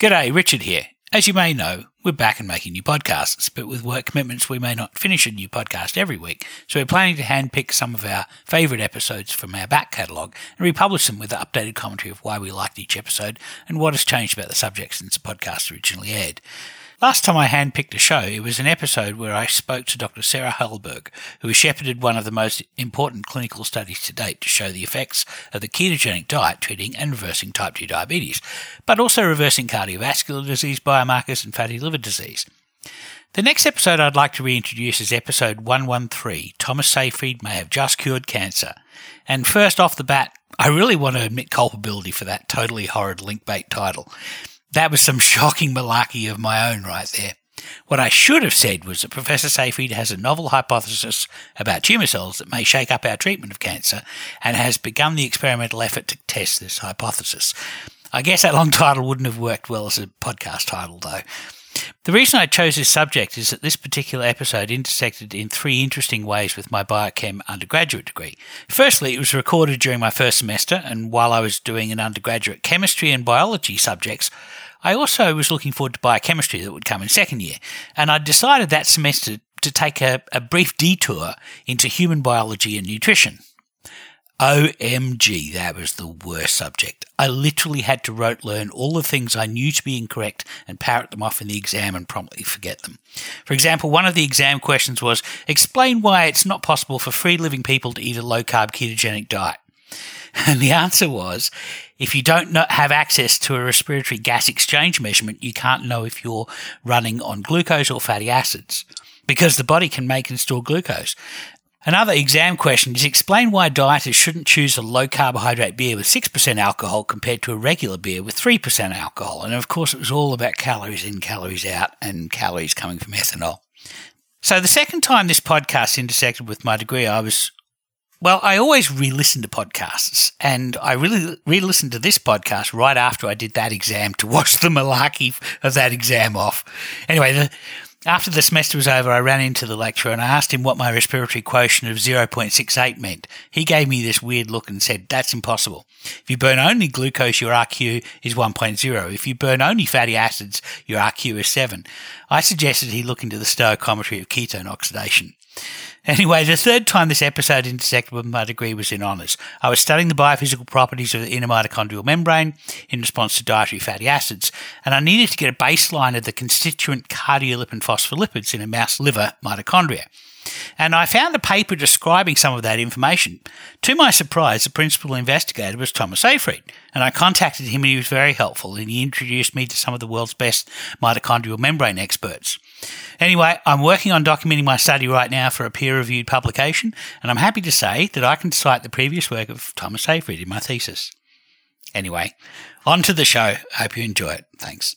G'day, Richard here. As you may know, we're back and making new podcasts, but with work commitments, we may not finish a new podcast every week. So we're planning to handpick some of our favourite episodes from our back catalogue and republish them with an updated commentary of why we liked each episode and what has changed about the subject since the podcast originally aired. Last time I handpicked a show, it was an episode where I spoke to Dr. Sarah Hallberg, who has shepherded one of the most important clinical studies to date to show the effects of the ketogenic diet treating and reversing type 2 diabetes, but also reversing cardiovascular disease biomarkers and fatty liver disease. The next episode I'd like to reintroduce is episode 113 Thomas Seyfried May Have Just Cured Cancer. And first off the bat, I really want to admit culpability for that totally horrid link bait title. That was some shocking malarkey of my own right there. What I should have said was that Professor Seyfried has a novel hypothesis about tumour cells that may shake up our treatment of cancer and has begun the experimental effort to test this hypothesis. I guess that long title wouldn't have worked well as a podcast title, though. The reason I chose this subject is that this particular episode intersected in three interesting ways with my biochem undergraduate degree. Firstly, it was recorded during my first semester, and while I was doing an undergraduate chemistry and biology subjects, I also was looking forward to biochemistry that would come in second year, and I decided that semester to take a, a brief detour into human biology and nutrition. OMG, that was the worst subject. I literally had to rote learn all the things I knew to be incorrect and parrot them off in the exam and promptly forget them. For example, one of the exam questions was explain why it's not possible for free living people to eat a low carb ketogenic diet. And the answer was if you don't have access to a respiratory gas exchange measurement, you can't know if you're running on glucose or fatty acids because the body can make and store glucose. Another exam question is explain why dieters shouldn't choose a low carbohydrate beer with 6% alcohol compared to a regular beer with 3% alcohol. And of course, it was all about calories in, calories out, and calories coming from ethanol. So the second time this podcast intersected with my degree, I was well, I always re listen to podcasts, and I really re listened to this podcast right after I did that exam to wash the malarkey of that exam off. Anyway, the, after the semester was over, I ran into the lecturer and I asked him what my respiratory quotient of 0.68 meant. He gave me this weird look and said, That's impossible. If you burn only glucose, your RQ is 1.0. If you burn only fatty acids, your RQ is 7. I suggested he look into the stoichiometry of ketone oxidation. Anyway, the third time this episode intersected with my degree was in honours. I was studying the biophysical properties of the inner mitochondrial membrane in response to dietary fatty acids, and I needed to get a baseline of the constituent cardiolipin phospholipids in a mouse liver mitochondria. And I found a paper describing some of that information. To my surprise, the principal investigator was Thomas Seyfried, and I contacted him and he was very helpful and he introduced me to some of the world's best mitochondrial membrane experts. Anyway, I'm working on documenting my study right now for a peer reviewed publication, and I'm happy to say that I can cite the previous work of Thomas Seyfried in my thesis. Anyway, on to the show. Hope you enjoy it. Thanks.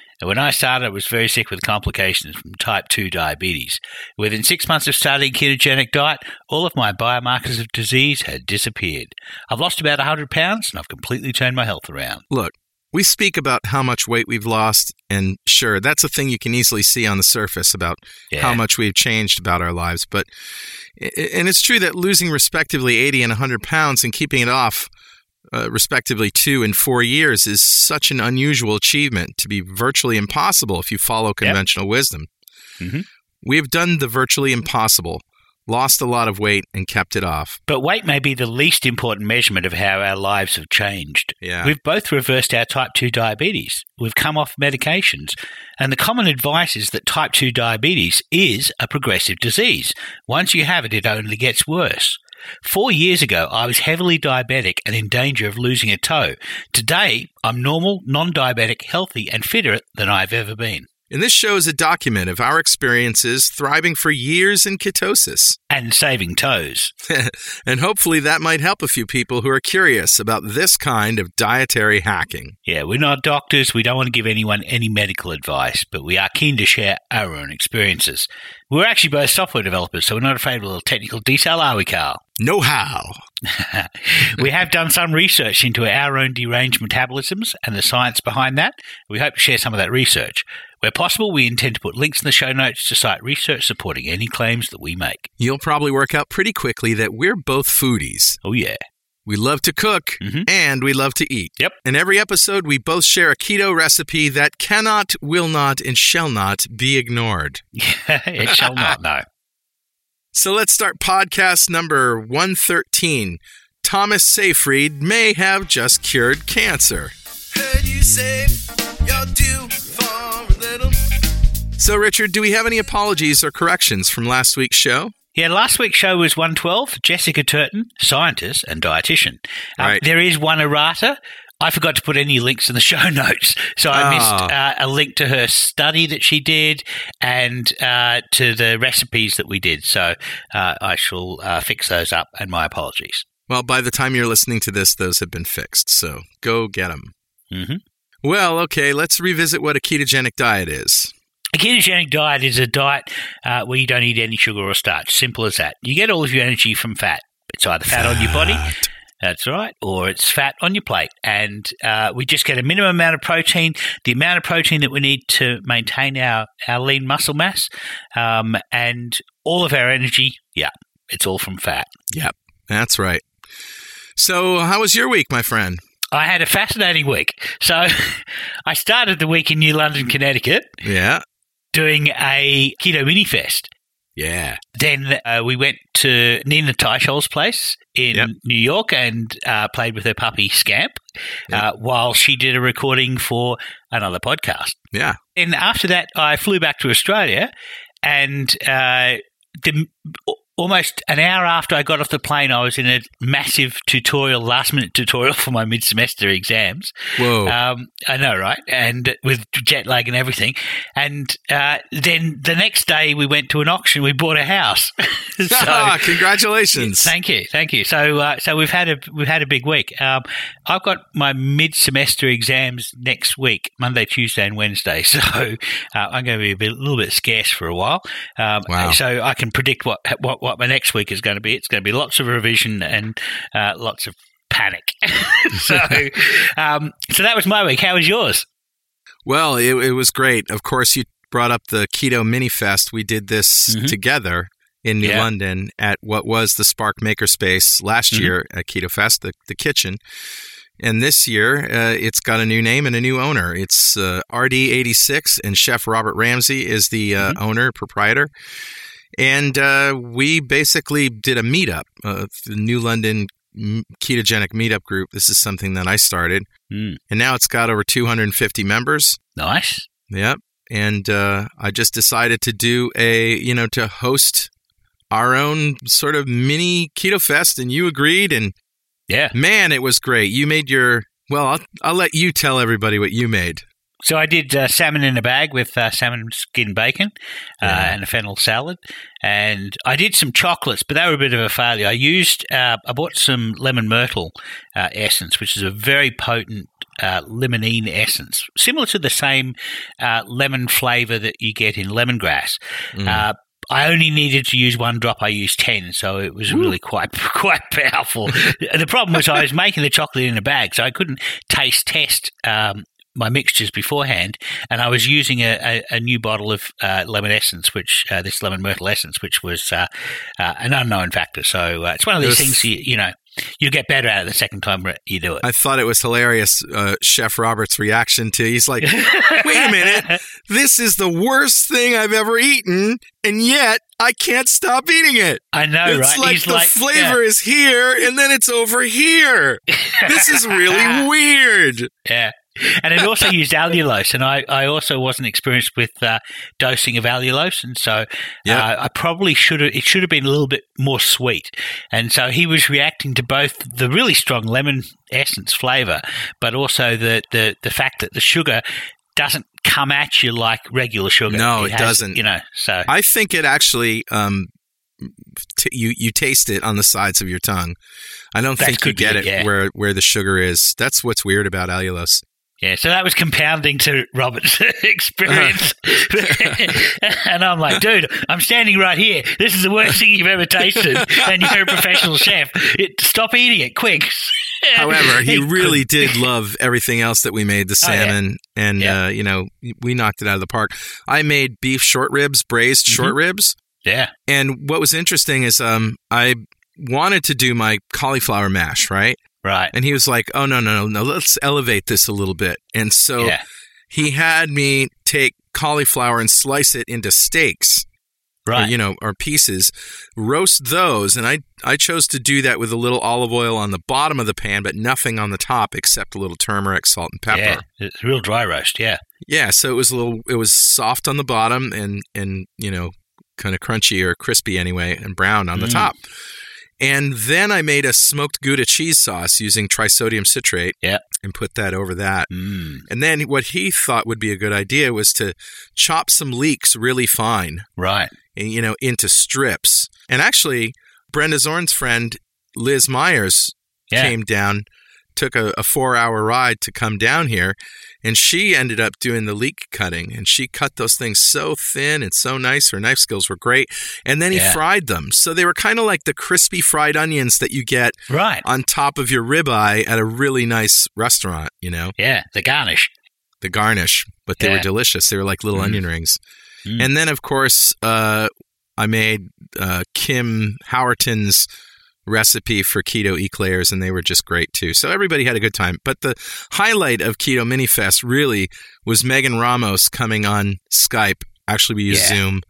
And when I started, I was very sick with complications from type 2 diabetes. Within six months of starting ketogenic diet, all of my biomarkers of disease had disappeared. I've lost about 100 pounds and I've completely turned my health around. Look, we speak about how much weight we've lost, and sure, that's a thing you can easily see on the surface about yeah. how much we've changed about our lives. But, and it's true that losing respectively 80 and 100 pounds and keeping it off uh, respectively two and four years is such an unusual achievement to be virtually impossible if you follow conventional yep. wisdom. Mm-hmm. We have done the virtually impossible, lost a lot of weight, and kept it off. But weight may be the least important measurement of how our lives have changed. Yeah. We've both reversed our type 2 diabetes. We've come off medications. And the common advice is that type 2 diabetes is a progressive disease. Once you have it, it only gets worse. Four years ago, I was heavily diabetic and in danger of losing a toe. Today, I'm normal, non diabetic, healthy, and fitter than I've ever been. And this show is a document of our experiences thriving for years in ketosis. And saving toes. and hopefully that might help a few people who are curious about this kind of dietary hacking. Yeah, we're not doctors. We don't want to give anyone any medical advice, but we are keen to share our own experiences. We're actually both software developers, so we're not afraid of a little technical detail, are we, Carl? Know how. we have done some research into our own deranged metabolisms and the science behind that. We hope to share some of that research. Where possible, we intend to put links in the show notes to cite research supporting any claims that we make. You'll probably work out pretty quickly that we're both foodies. Oh, yeah. We love to cook Mhm. and we love to eat. Yep. In every episode, we both share a keto recipe that cannot, will not, and shall not be ignored. it shall not, no. So let's start podcast number 113. Thomas Seyfried may have just cured cancer. Heard you say you're due for a little. So, Richard, do we have any apologies or corrections from last week's show? Yeah, last week's show was 112. Jessica Turton, scientist and dietitian. Um, Right. There is one errata. I forgot to put any links in the show notes. So I Ah. missed uh, a link to her study that she did and uh, to the recipes that we did. So uh, I shall uh, fix those up, and my apologies. Well, by the time you're listening to this, those have been fixed. So go get them. hmm Well, okay, let's revisit what a ketogenic diet is. A ketogenic diet is a diet uh, where you don't eat any sugar or starch. Simple as that. You get all of your energy from fat. It's either fat on your body, Fat. That's right, or it's fat on your plate. And uh, we just get a minimum amount of protein, the amount of protein that we need to maintain our, our lean muscle mass, um, and all of our energy, yeah, it's all from fat. Yep, that's right. So, how was your week, my friend? I had a fascinating week. So I started the week in New London, Connecticut, Yeah, doing a keto mini fest. Yeah. Then uh, we went to Nina Teicholz's place in Yep. New York and uh, played with her puppy Scamp uh, while she did a recording for another podcast. Yeah. And after that, I flew back to Australia and uh, the, almost an hour after I got off the plane, I was in a massive tutorial, last minute tutorial for my mid semester exams. Whoa. Um, I know, right? And with jet lag and everything. And uh, then the next day, we went to an auction. We bought a house. so, Congratulations. thank you, thank you. So, uh, so we've had a we've had a big week. Um, I've got my mid semester exams next week, Monday, Tuesday, and Wednesday. So uh, I'm going to be a, bit, a little bit scarce for a while. Um, Wow. So I can predict what what what my next week is going to be. It's going to be lots of revision and uh, lots of panic. so, um, so that was my week. How was yours? Well, it, it was great. Of course, you brought up the Keto Mini Fest. We did this Mhm. together in New Yeah. London at what was the Spark Makerspace last Mhm. year at Keto Fest, the, the kitchen. And this year, uh, it's got a new name and a new owner. It's uh, RD86, and Chef Robert Ramsey is the uh, owner, proprietor. And uh, we basically did a meetup, uh, the New London Ketogenic Meetup Group. This is something that I started. Mm, And now it's got over 250 members. nice. Yep. And uh, I just decided to do a, you know, to host our own sort of mini keto fest, and you agreed. And Yeah. man, it was great. You made your, well, I'll, I'll let you tell everybody what you made. So I did uh, salmon in a bag with uh, salmon skin bacon uh, Yeah. and a fennel salad, and I did some chocolates, but they were a bit of a failure. I used uh, I bought some lemon myrtle uh, essence, which is a very potent uh, limonene essence, similar to the same uh, lemon flavor that you get in lemongrass. Mm. Uh, I only needed to use one drop. I used ten, so it was really quite quite powerful. the problem was I was making the chocolate in a bag, so I couldn't taste test um, my mixtures beforehand, and I was using a, a, a new bottle of uh, lemon essence, which uh, this lemon myrtle essence, which was uh, uh, an unknown factor. So uh, it's one of these Yes. things you, you know you get better at it the second time you do it. I thought it was hilarious, uh, Chef Robert's reaction to. He's like, "Wait a minute, this is the worst thing I've ever eaten, and yet I can't stop eating it. I know, it's right? like He's the like, flavor is here, and then it's over here. This is really weird." Yeah. And it also used allulose, and I, I also wasn't experienced with uh, dosing of allulose, and so Yeah. uh, I probably should have. It should have been a little bit more sweet, and so he was reacting to both the really strong lemon essence flavor, but also the the, the fact that the sugar doesn't come at you like regular sugar. No, it has, doesn't. You know, so I think it actually um, t- you you taste it on the sides of your tongue. I don't That think you be get it, it yeah. where where the sugar is. That's what's weird about allulose. Yeah, so that was compounding to Robert's experience. and I'm like, dude, I'm standing right here. This is the worst thing you've ever tasted, and you're a professional chef. It, stop eating it, quick. However, he really did love everything else that we made. The Oh, yeah. salmon, and Yeah. uh, you know, we knocked it out of the park. I made beef short ribs, braised Mm-hmm. short ribs, Yeah, and what was interesting is um, I wanted to do my cauliflower mash, right? Right. And he was like, "Oh no, no, no, no! Let's elevate this a little bit." And so yeah, he had me take cauliflower and slice it into steaks, right. or, you know, or pieces, roast those, and I I chose to do that with a little olive oil on the bottom of the pan, but nothing on the top except a little turmeric, salt, and pepper. Yeah, it's real dry roast. Yeah, Yeah, so it was a little, it was soft on the bottom and and you know, kind of crunchy or crispy anyway, and brown on the Mm. top. And then I made a smoked Gouda cheese sauce using trisodium citrate. Yeah. And put that over that. mm, And then what he thought would be a good idea was to chop some leeks really fine, right. and, you know, into strips. And actually, Brenda Zorn's friend Liz Myers Yeah, came down, took a, a four hour ride to come down here, and she ended up doing the leek cutting. And she cut those things so thin and so nice. Her knife skills were great. And then he Yeah. fried them. So they were kind of like the crispy fried onions that you get right. on top of your ribeye at a really nice restaurant, you know, Yeah, the garnish. the garnish. But they were delicious. They were like little Mm. onion rings. Mm. And then, of course, uh, I made uh, Kim Howerton's recipe for keto eclairs, and they were just great too. So everybody had a good time. But the highlight of Keto Mini Fest really was Megan Ramos coming on Skype. Actually, we used Yeah. Zoom.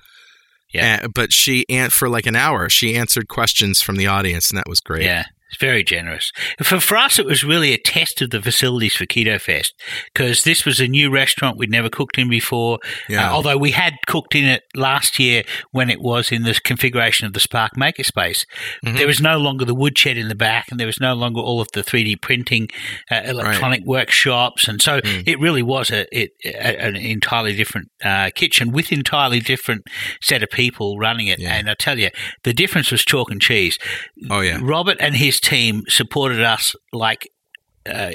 Yeah. Uh, but she for like an hour, she answered questions from the audience, and that was great. Yeah, it's very generous. For, for us, it was really a test of the facilities for Keto Fest because this was a new restaurant we'd never cooked in before. Yeah. Uh, although we had cooked in it last year when it was in the configuration of the Spark Makerspace. Mhm. There was no longer the woodshed in the back, and there was no longer all of the 3D printing, uh, electronic workshops, and so Mm. it really was a, it, a an entirely different uh, kitchen with entirely different set of people running it. Yeah. And I tell you, the difference was chalk and cheese. Oh yeah. Robert and his team supported us like. Uh,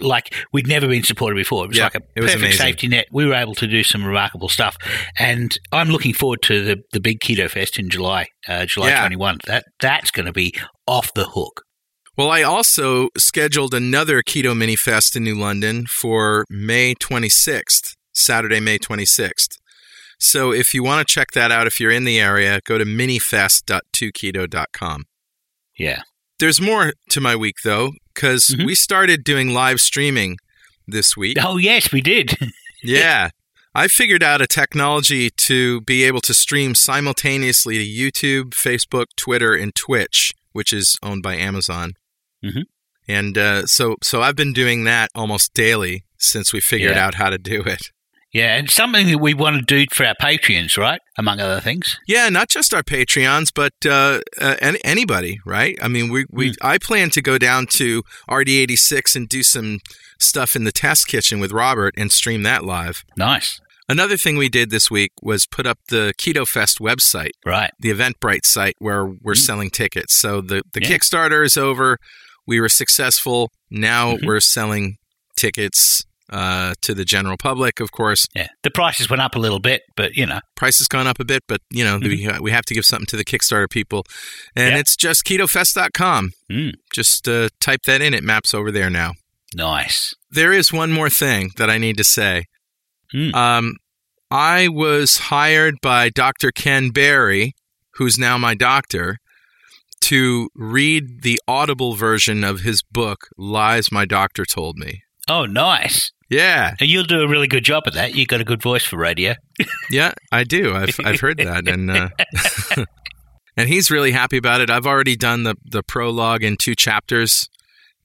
like we'd never been supported before. It was Yeah, like a it was perfect amazing. safety net. We were able to do some remarkable stuff, and I'm looking forward to the, the big Keto Fest in July, uh, July Yeah. 21. That that's going to be off the hook. Well, I also scheduled another Keto Mini Fest in New London for May 26th, Saturday, May 26th. So if you want to check that out, if you're in the area, go to minifest.2keto.com. Yeah, There's more to my week, though, because Mhm. we started doing live streaming this week. Oh yes, we did. Yeah. I figured out a technology to be able to stream simultaneously to YouTube, Facebook, Twitter, and Twitch, which is owned by Amazon. Mhm. And uh, so, so I've been doing that almost daily since we figured Yeah. out how to do it. Yeah, and something that we want to do for our Patreons, right? Among other things. Yeah, not just our Patreons, but uh, uh, any, anybody, right? I mean, we, we I plan to go down to RD86 and do some stuff in the test kitchen with Robert and stream that live. Nice, Another thing we did this week was put up the Keto Fest website. right? the Eventbrite site where we're Mm. selling tickets. So the, the Yeah. Kickstarter is over. We were successful. Now Mhm. we're selling tickets uh, to the general public. Of course, Yeah, the prices went up a little bit, but you know, price has gone up a bit, but you know we, we have to give something to the Kickstarter people, and Mm-hmm. Yeah. it's just ketofest.com. Mm. Just uh, type that in; it maps over there now. nice. There is one more thing that I need to say. Mm. Um, I was hired by Dr. Ken Berry, who's now my doctor, to read the audible version of his book, Lies My Doctor Told Me. Oh, nice. Yeah, And you'll do a really good job at that. You've got a good voice for radio. yeah, I do. I've, I've heard that. And, uh, and he's really happy about it. I've already done the, the prologue in two chapters,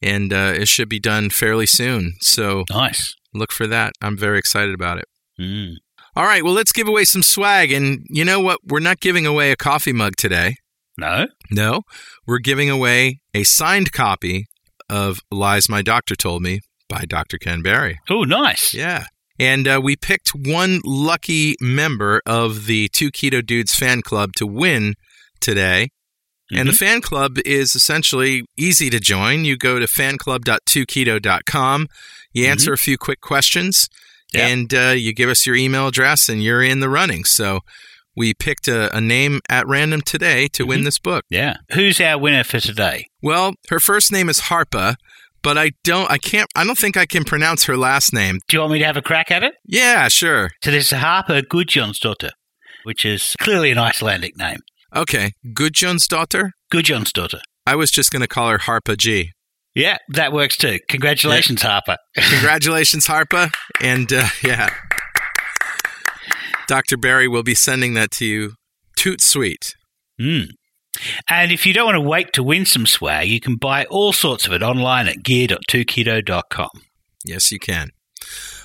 and uh, it should be done fairly soon. So Nice. look for that. I'm very excited about it. Mm. All right, well, let's give away some swag. And you know what? We're not giving away a coffee mug today. No? No, we're giving away a signed copy of Lies My Doctor Told Me by Dr. Ken Berry. Oh, nice. Yeah. And uh, we picked one lucky member of the Two Keto Dudes fan club to win today. And the Mm-hmm. fan club is essentially easy to join. You go to fanclub.2keto.com, you answer a few quick questions, Mm-hmm. Yeah. and uh, you give us your email address, and you're in the running. So we picked a, a name at random today to Mm-hmm. win this book. Yeah. Who's our winner for today? Well, her first name is Harpa, but I don't, I can't, I don't think I can pronounce her last name. Do you want me to have a crack at it? Yeah, sure. So there's Harper Gudjonsdottir, which is clearly an Icelandic name. Okay, Gudjon's daughter. Gudjonsdottir. I was just going to call her Harpa G. Yeah, that works too. Congratulations, Harper. Congratulations, Harpa. And uh, yeah, Dr. Berry will be sending that to you. Toot sweet. Mm. And if you don't want to wait to win some swag, you can buy all sorts of it online at gear.2keto.com. Yes, you can.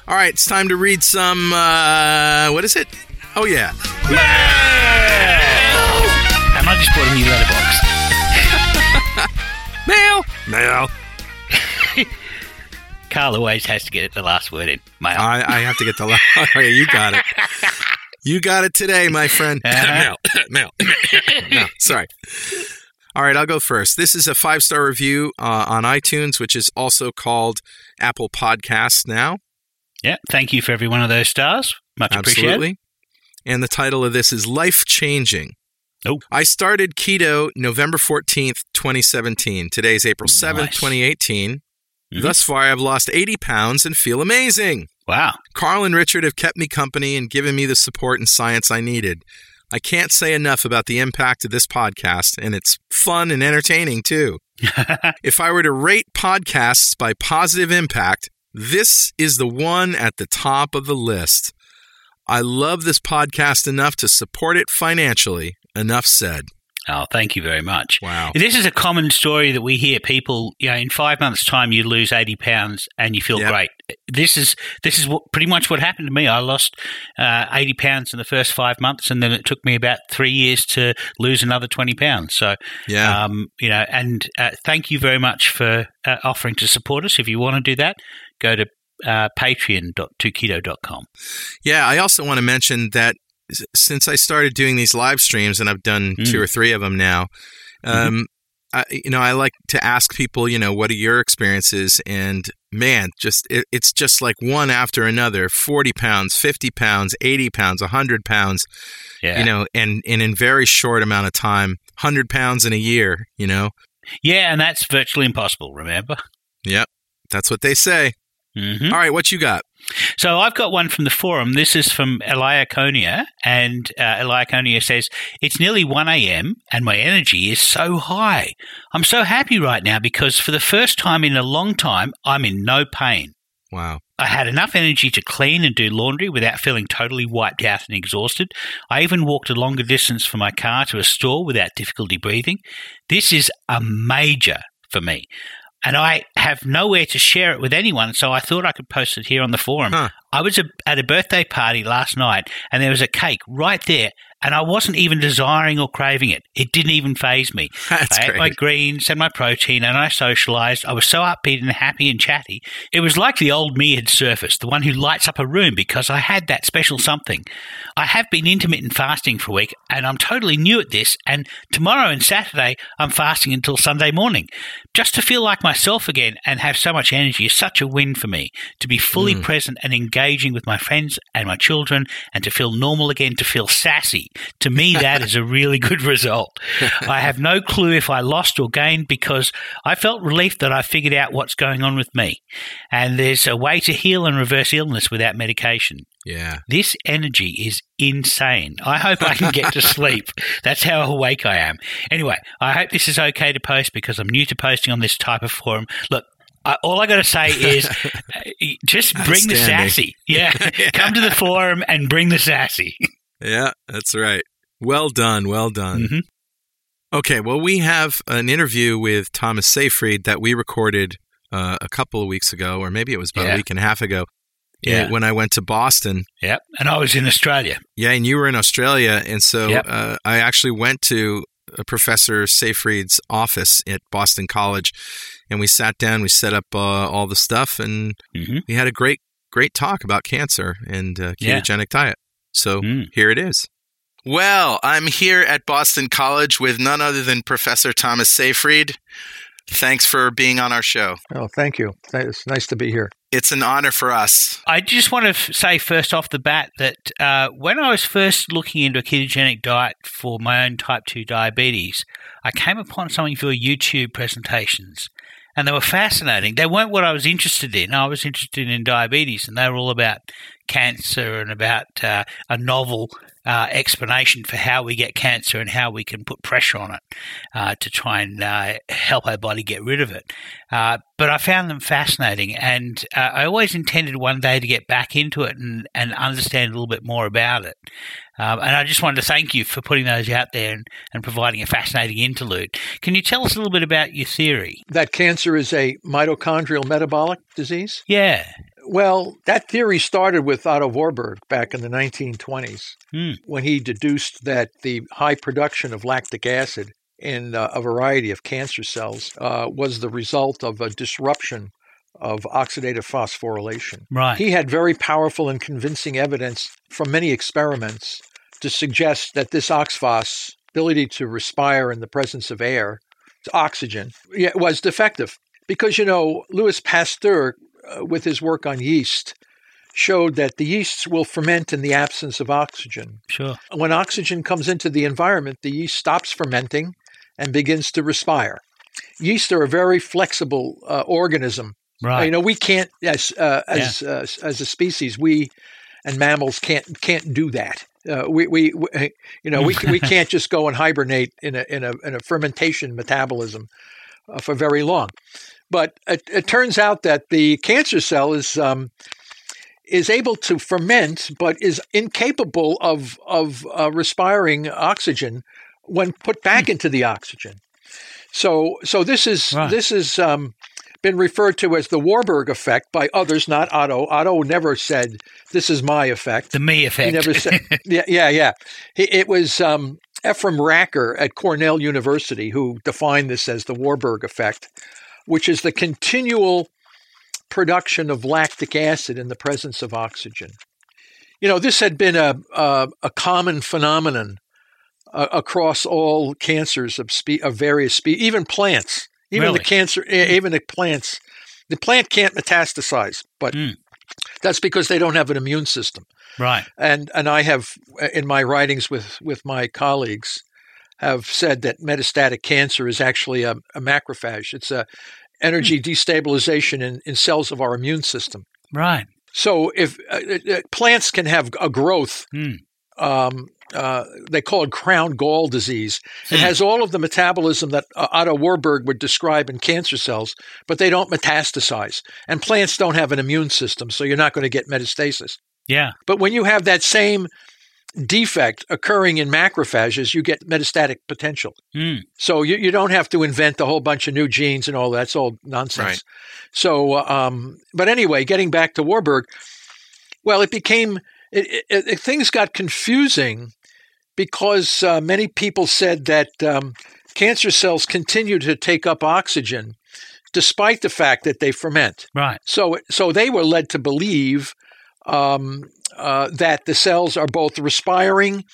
All right, it's time to read some. Uh, what is it? Oh, yeah. And I just bought a new letterbox. Mail. Mail. Carl always has to get the last word in. Mail. I, I have to get the. la- Okay, you got it. You got it today, my friend. Uh-huh. Mail. Mail. no, sorry. All right, I'll go first. This is a five star review uh, on iTunes, which is also called Apple Podcasts now. yeah, thank you for every one of those stars. Much appreciated. And the title of this is Life Changing. Oh. I started keto November 14th, 2017. Today's April 7th, Nice. 2018. Mhm. Thus far, I've lost 80 pounds and feel amazing. Wow. Carl and Richard have kept me company and given me the support and science I needed. I can't say enough about the impact of this podcast, and it's fun and entertaining too. if I were to rate podcasts by positive impact, this is the one at the top of the list. I love this podcast enough to support it financially. Enough said. Oh, thank you very much. Wow. This is a common story that we hear. People, you know, in five months' time, you lose eighty pounds and you feel Yep. great. This is this is what pretty much what happened to me. I lost uh, eighty pounds in the first five months, and then it took me about three years to lose another twenty pounds. So, Yeah. um, you know, and uh, thank you very much for uh, offering to support us. If you want to do that, go to uh, patreon.2keto.com. Yeah, I also want to mention that since I started doing these live streams, and I've done Mm. two or three of them now, um, I, you know, I like to ask people, you know, what are your experiences? And man, just it, it's just like one after another: forty pounds, fifty pounds, eighty pounds, hundred pounds. Yeah, You know, and and in very short amount of time, hundred pounds in a year. You know, yeah, and that's virtually impossible. Remember. yep, that's what they say. Hmm All right, what you got? So I've got one from the forum. This is from Eliaconia, and uh, Eliaconia says, It's nearly 1 a.m., and my energy is so high. I'm so happy right now because for the first time in a long time, I'm in no pain. Wow. I had enough energy to clean and do laundry without feeling totally wiped out and exhausted. I even walked a longer distance from my car to a store without difficulty breathing. This is a major for me. And I have nowhere to share it with anyone, so I thought I could post it here on the forum. Huh. I was a, at a birthday party last night, and there was a cake right there, and I wasn't even desiring or craving it. It didn't even faze me. That's I ate great. my greens and my protein, and I socialized. I was so upbeat and happy and chatty. It was like the old me had surfaced, the one who lights up a room because I had that special something. I have been intermittent fasting for a week, and I'm totally new at this. And tomorrow and Saturday, I'm fasting until Sunday morning. Just to feel like myself again and have so much energy is such a win for me. To be fully mm. present and engaging with my friends and my children, and to feel normal again, to feel sassy. To me, that is a really good result. I have no clue if I lost or gained because I felt relief that I figured out what's going on with me. And there's a way to heal and reverse illness without medication. Yeah. This energy is insane. I hope I can get to sleep. That's how awake I am. Anyway, I hope this is okay to post because I'm new to posting on this type of forum. Look, I, all I got to say is uh, just bring the sassy. Yeah. Come to the forum and bring the sassy. Yeah, that's right. Well done. Well done. Mhm. Okay, well, we have an interview with Thomas Seyfried that we recorded uh, a couple of weeks ago, or maybe it was about Yeah. a week and a half ago. Yeah. uh, When I went to Boston. Yep. And I was in Australia. Yeah, and you were in Australia. And so Yep. uh, I actually went to uh, Professor Seyfried's office at Boston College and we sat down, we set up uh, all the stuff, and hmm we had a great great talk about cancer and uh, Yeah. ketogenic diet. So Mm. here it is. Well, I'm here at Boston College with none other than Professor Thomas Seyfried. Thanks for being on our show. Oh, thank you. It's nice to be here. It's an honor for us. I just want to say first off the bat that uh, when I was first looking into a ketogenic diet for my own type 2 diabetes, I came upon some of your YouTube presentations and they were fascinating. They weren't what I was interested in. I was interested in diabetes and they were all about cancer and about uh, a novel uh, explanation for how we get cancer and how we can put pressure on it uh, to try and uh, help our body get rid of it. Uh, but I found them fascinating, and uh, I always intended one day to get back into it and, and understand a little bit more about it. Um, and I just wanted to thank you for putting those out there and, and providing a fascinating interlude. Can you tell us a little bit about your theory? That cancer is a mitochondrial metabolic disease? Yeah. Well, that theory started with Otto Warburg back in the 1920s Hmm. when he deduced that the high production of lactic acid in uh, a variety of cancer cells uh, was the result of a disruption of oxidative phosphorylation. Right. He had very powerful and convincing evidence from many experiments to suggest that this oxphos ability to respire in the presence of air, oxygen, was defective. Because, you know, Louis Pasteur, uh, with his work on yeast, showed that the yeasts will ferment in the absence of oxygen. Sure. When oxygen comes into the environment, the yeast stops fermenting and begins to respire. Yeast are a very flexible uh, organism Right. you know, we can't as uh, as uh, as a species, we and mammals can't can't do that. Uh, we, we we you know we we can't just go and hibernate in a in a in a fermentation metabolism uh, for very long. But it, it turns out that the cancer cell is um, is able to ferment, but is incapable of of uh, respiring oxygen when put back into the oxygen. So so this is Right. this is um, been referred to as the Warburg effect by others, not Otto. Otto never said this is my effect. the me effect. He never said. yeah, yeah, yeah. He, it was um, Ephraim Racker at Cornell University who defined this as the Warburg effect, which is the continual production of lactic acid in the presence of oxygen. You know, this had been a a, a common phenomenon uh, across all cancers of spe- of various species, even plants, even Really? the cancer, e- even the plants. The plant can't metastasize, but Mm. that's because they don't have an immune system right. and and I have uh, in my writings with with my colleagues have said that metastatic cancer is actually a, a macrophage. It's a energy destabilization in, in cells of our immune system. Right. So if uh, uh, plants can have a growth, Hmm. um, uh, they call it crown gall disease. It Hmm. has all of the metabolism that uh, Otto Warburg would describe in cancer cells, but they don't metastasize. And plants don't have an immune system, so you're not going to get metastasis. Yeah. But when you have that same defect occurring in macrophages, you get metastatic potential. Mm. So you, you don't have to invent a whole bunch of new genes and all. That's all nonsense. Right. So, um, but anyway, getting back to Warburg, well, it became it, it, it, things got confusing because uh, many people said that um, cancer cells continue to take up oxygen despite the fact that they ferment. Right. So, so they were led to believe um, uh, that the cells are both respiring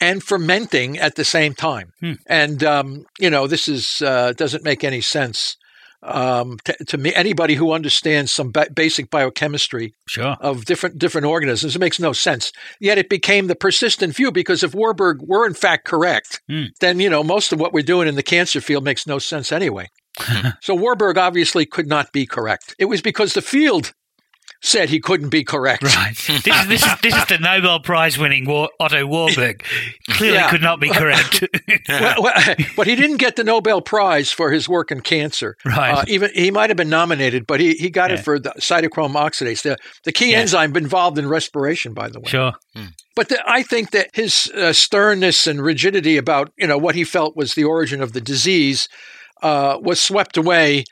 and fermenting at the same time. Hmm. And um, you know, this is uh, doesn't make any sense um, to, to me. Anybody who understands some ba- basic biochemistry Sure. of different different organisms, it makes no sense. Yet it became the persistent view because if Warburg were in fact correct, Hmm. then you know most of what we're doing in the cancer field makes no sense anyway. so Warburg obviously could not be correct. It was because the field said he couldn't be correct. Right. This is this is this is the Nobel Prize winning War, Otto Warburg. Clearly Yeah. could not be correct. Well, well, but he didn't get the Nobel Prize for his work in cancer. Right. Uh, even he might have been nominated, but he, he got Yeah. it for the cytochrome oxidase, the, the key Yeah. enzyme involved in respiration, by the way. sure. But the, I think that his uh, sternness and rigidity about you know what he felt was the origin of the disease uh, was swept away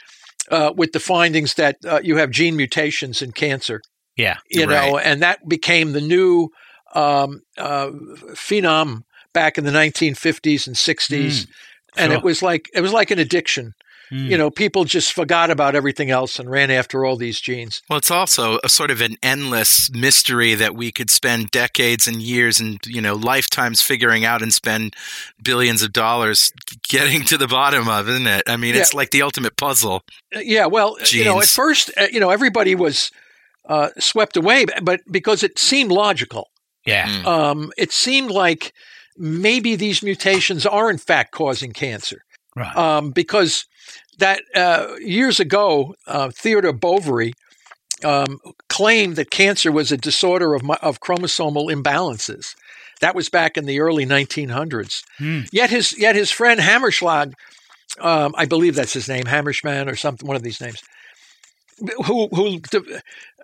uh, with the findings that uh, you have gene mutations in cancer. Yeah. You Right. know, and that became the new um, uh, phenom back in the 1950s and 60s, and sure. it was like it was like an addiction. Mm. You know, people just forgot about everything else and ran after all these genes. Well, it's also a sort of an endless mystery that we could spend decades and years and, you know, lifetimes figuring out and spend billions of dollars getting to the bottom of, isn't it? I mean, yeah. it's like the ultimate puzzle. Uh, yeah, well, genes. you know, at first, uh, you know, everybody was uh, swept away, but because it seemed logical. Yeah. Mm. Um, it seemed like maybe these mutations are in fact causing cancer. Right. Um, because that uh, years ago, uh, Theodore Boveri um, claimed that cancer was a disorder of, of chromosomal imbalances. That was back in the early 1900s. Hmm. Yet his yet his friend Hammerschlag, um, I believe that's his name, Hammerschman or something, one of these names, who who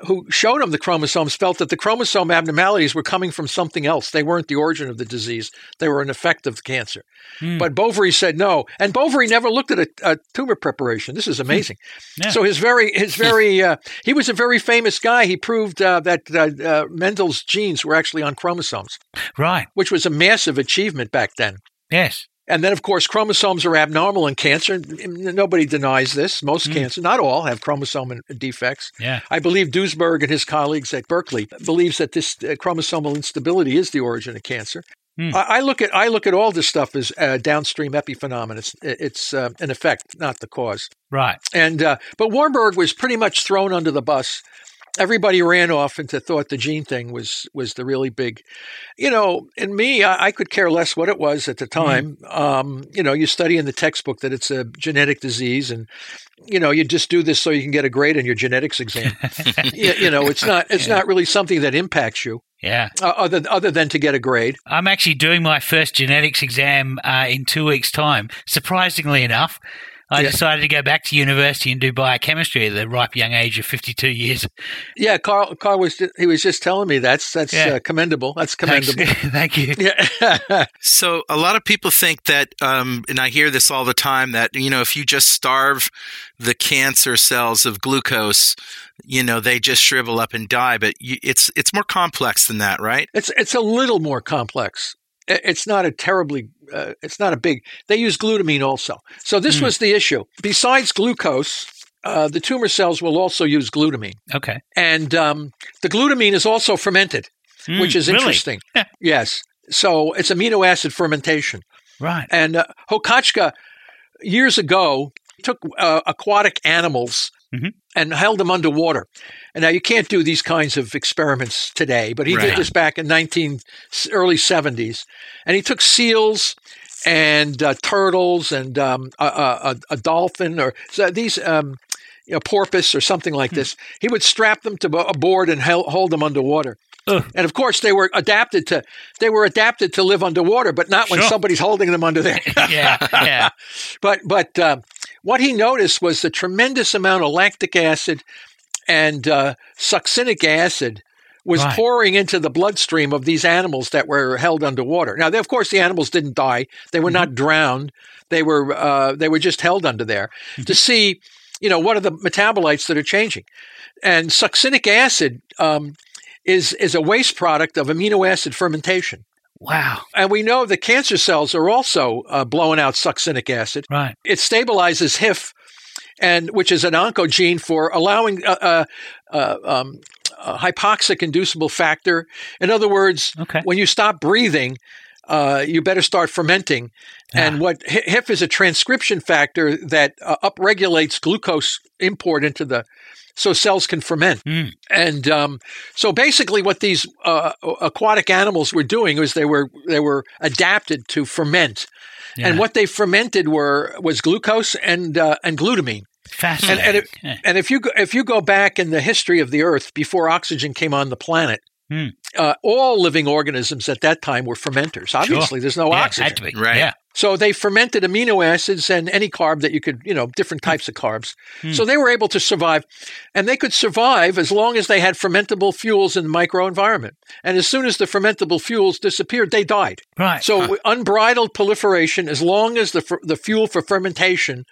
who showed him the chromosomes felt that the chromosome abnormalities were coming from something else. They weren't the origin of the disease; they were an effect of the cancer. Mm. But Boveri said no, and Boveri never looked at a, a tumor preparation. This is hmm. amazing. Yeah. So his very his very uh, he was a very famous guy. He proved uh, that uh, uh, Mendel's genes were actually on chromosomes, right? Which was a massive achievement back then. Yes. And then, of course, chromosomes are abnormal in cancer. Nobody denies this. Most mm. cancer, not all, have chromosome defects. Yeah. I believe Duesberg and his colleagues at Berkeley believes that this uh, chromosomal instability is the origin of cancer. Mm. I, I, look at I look at all this stuff as uh, downstream epiphenomena. It's it's uh, an effect, not the cause. Right. And uh, but Warburg was pretty much thrown under the bus everybody ran off into thought the gene thing was was the really big you know in me I, I could care less what it was at the mm-hmm. time mm um, you know you study in the textbook that it's a genetic disease and you know you just do this so you can get a grade in your genetics exam you, you, know it's not it's yeah. not really something that impacts you yeah. Uh, other other than to get a grade. I'm actually doing my first genetics exam uh, in two weeks' time. Surprisingly enough, I yeah. decided to go back to university and do biochemistry at the ripe young age of 52 years. Yeah, Carl, Carl was just, he was just telling me that's that's yeah. uh, commendable. That's commendable. Thank you. Yeah. so a lot of people think that, um, and I hear this all the time, that you know if you just starve the cancer cells of glucose, you know they just shrivel up and die. But you, it's it's more complex than that, right? It's it's a little more complex it's not a terribly uh, it's not a big they use glutamine also. So this mm. was the issue. Besides glucose uh, the tumor cells will also use glutamine. Okay. And um, the glutamine is also fermented mm, which is interesting. Really? yes. So it's amino acid fermentation. Right. And uh, Hochachka years ago took uh, aquatic animals mm-hmm. and held them underwater. And now you can't do these kinds of experiments today, but he right. did this back in 19 early 70s. And he took seals and uh, turtles and um, a, a, a, dolphin or so these um, know, porpoise or something like hmm. this. He would strap them to a board and hold them underwater. Ugh. And of course, they were adapted to they were adapted to live underwater, but not when sure. somebody's holding them under there. yeah, yeah. But but uh, what he noticed was the tremendous amount of lactic acid and uh, succinic acid was right. pouring into the bloodstream of these animals that were held underwater. Now, they, of course, the animals didn't die; they were mm-hmm. not drowned. They were uh, they were just held under there mm-hmm. to see, you know, what are the metabolites that are changing. And succinic acid um, is is a waste product of amino acid fermentation. Wow. And we know the cancer cells are also uh, blowing out succinic acid. Right. It stabilizes HIF, and which is an oncogene for allowing uh, uh, uh um, a hypoxic inducible factor. In other words, okay. when you stop breathing, uh, you better start fermenting. Yeah. And what HIF is a transcription factor that uh, upregulates glucose import into the so cells can ferment. Mm. And um, so basically, what these uh, aquatic animals were doing was they were they were adapted to ferment, yeah. and what they fermented were was glucose and uh, and glutamine. Fascinating. And, and, if, and, if you go, if you go back in the history of the Earth before oxygen came on the planet, Hmm. Uh, all living organisms at that time were fermenters. Obviously, sure. there's no yeah, oxygen. Right. Yeah. So they fermented amino acids and any carb that you could, you know, different types of carbs. Hmm. So they were able to survive. And they could survive as long as they had fermentable fuels in the microenvironment. And as soon as the fermentable fuels disappeared, they died. Right. So huh. unbridled proliferation, as long as the, the fuel for fermentation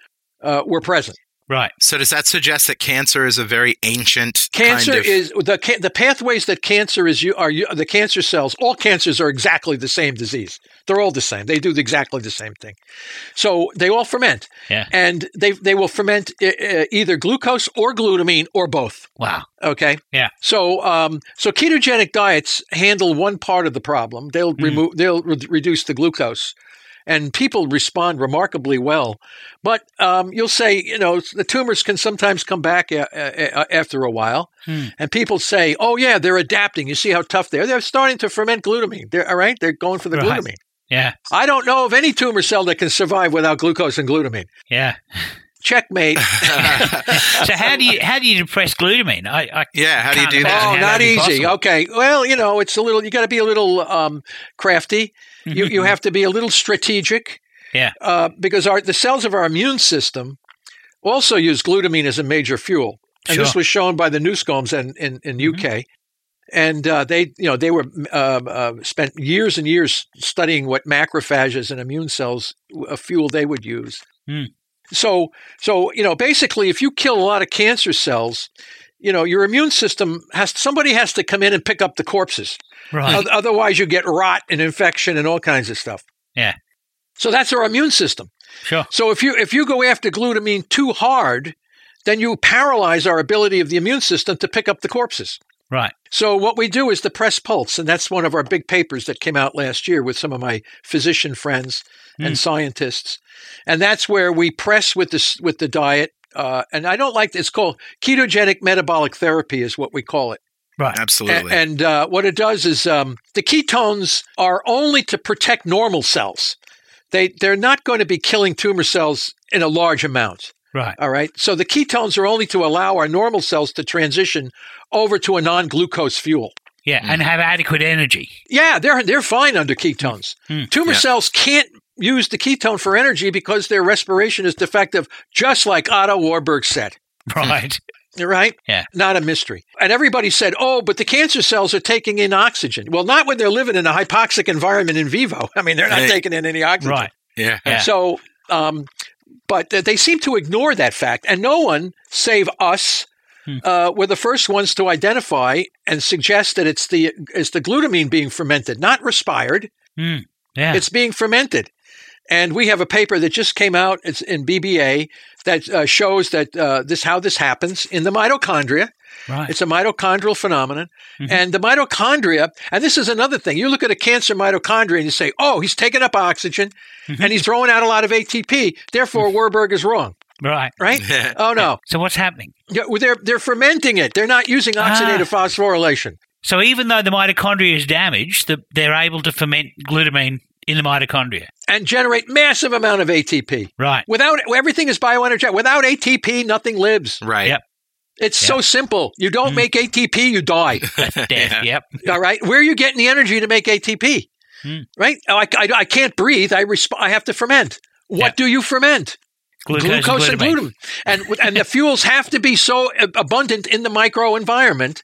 uh, were present. Right. So does that suggest that cancer is a very ancient Cancer kind of, is the ca- the pathways that cancer is you are you, the cancer cells. All cancers are exactly the same disease. They're all the same. They do exactly the same thing. So they all ferment, Yeah. and they they will ferment uh, uh, either glucose or glutamine or both. Wow. Okay. Yeah. So, um, so ketogenic diets handle one part of the problem. They'll Mm. remove, they'll re- reduce the glucose, and people respond remarkably well. But um, you'll say, you know, the tumors can sometimes come back a- a- a- after a while, Hmm. and people say, "Oh yeah, they're adapting. You see how tough they are. They're starting to ferment glutamine. They're all right. They're going for the Right. glutamine." Yeah. I don't know of any tumor cell that can survive without glucose and glutamine. Yeah. Checkmate. So how do you how do you depress glutamine? I, I Yeah, how do you do that? Oh, not easy. possible. Okay. Well, you know, it's a little. You got to be a little um, crafty. You you have to be a little strategic. Yeah. Uh, because our the cells of our immune system also use glutamine as a major fuel, and this was shown by the Newsholmes in in, in. UK. And uh, they, you know, they were uh, uh, spent years and years studying what macrophages and immune cells a fuel they would use. Hmm. So, so you know, basically, if you kill a lot of cancer cells, you know, your immune system has somebody has to come in and pick up the corpses. Right. Oth- Otherwise, you get rot and infection and all kinds of stuff. Yeah. So that's our immune system. Sure. So if you if you go after glutamine too hard, then you paralyze our ability of the immune system to pick up the corpses. Right. So what we do is the press pulse, and that's one of our big papers that came out last year with some of my physician friends and mm. scientists, and that's where we press with this with the diet. Uh, and I don't like it's called ketogenic metabolic therapy is what we call it. Right. Absolutely. A- And uh, what it does is um, the ketones are only to protect normal cells. They they're not going to be killing tumor cells in a large amount. Right. All right. So the ketones are only to allow our normal cells to transition over to a non-glucose fuel. Yeah. And have adequate energy. Yeah, they're they're fine under ketones. Hmm. Tumor Yeah. cells can't use the ketone for energy because their respiration is defective, just like Otto Warburg said. Right. Right? Yeah. Not a mystery. And everybody said, oh, but the cancer cells are taking in oxygen. Well, not when they're living in a hypoxic environment in vivo. I mean, they're not Right. taking in any oxygen. right. yeah. Yeah. So, um, but they seem to ignore that fact. And no one, save us, Hmm. uh, were the first ones to identify and suggest that it's the, it's the glutamine being fermented, not respired. Mm. Yeah. It's being fermented. And we have a paper that just came out. It's in BBA that uh, shows that uh, this how this happens in the mitochondria. right. It's a mitochondrial phenomenon. Mhm. And the mitochondria, and this is another thing. You look at a cancer mitochondria and you say, "Oh, he's taking up oxygen Mhm. and he's throwing out a lot of ATP. Therefore, Warburg is wrong." Right. Right? Oh no, So what's happening? Yeah, well, they're they're fermenting it. They're not using Ah. oxidative phosphorylation. So even though the mitochondria is damaged, the, they're able to ferment glutamine in the mitochondria. And generate massive amount of ATP. Right. Without everything is bioenergetic. Without ATP, nothing lives. Right. Yep. It's so simple. You don't Mm. make ATP, you die. That's death. Yeah. Yep. All right. Where are you getting the energy to make ATP? Hmm. Right? Oh, I, I, I can't breathe. I resp- I have to ferment. What Yeah. do you ferment? Glucose, and glutamine. And and the fuels have to be so abundant in the microenvironment.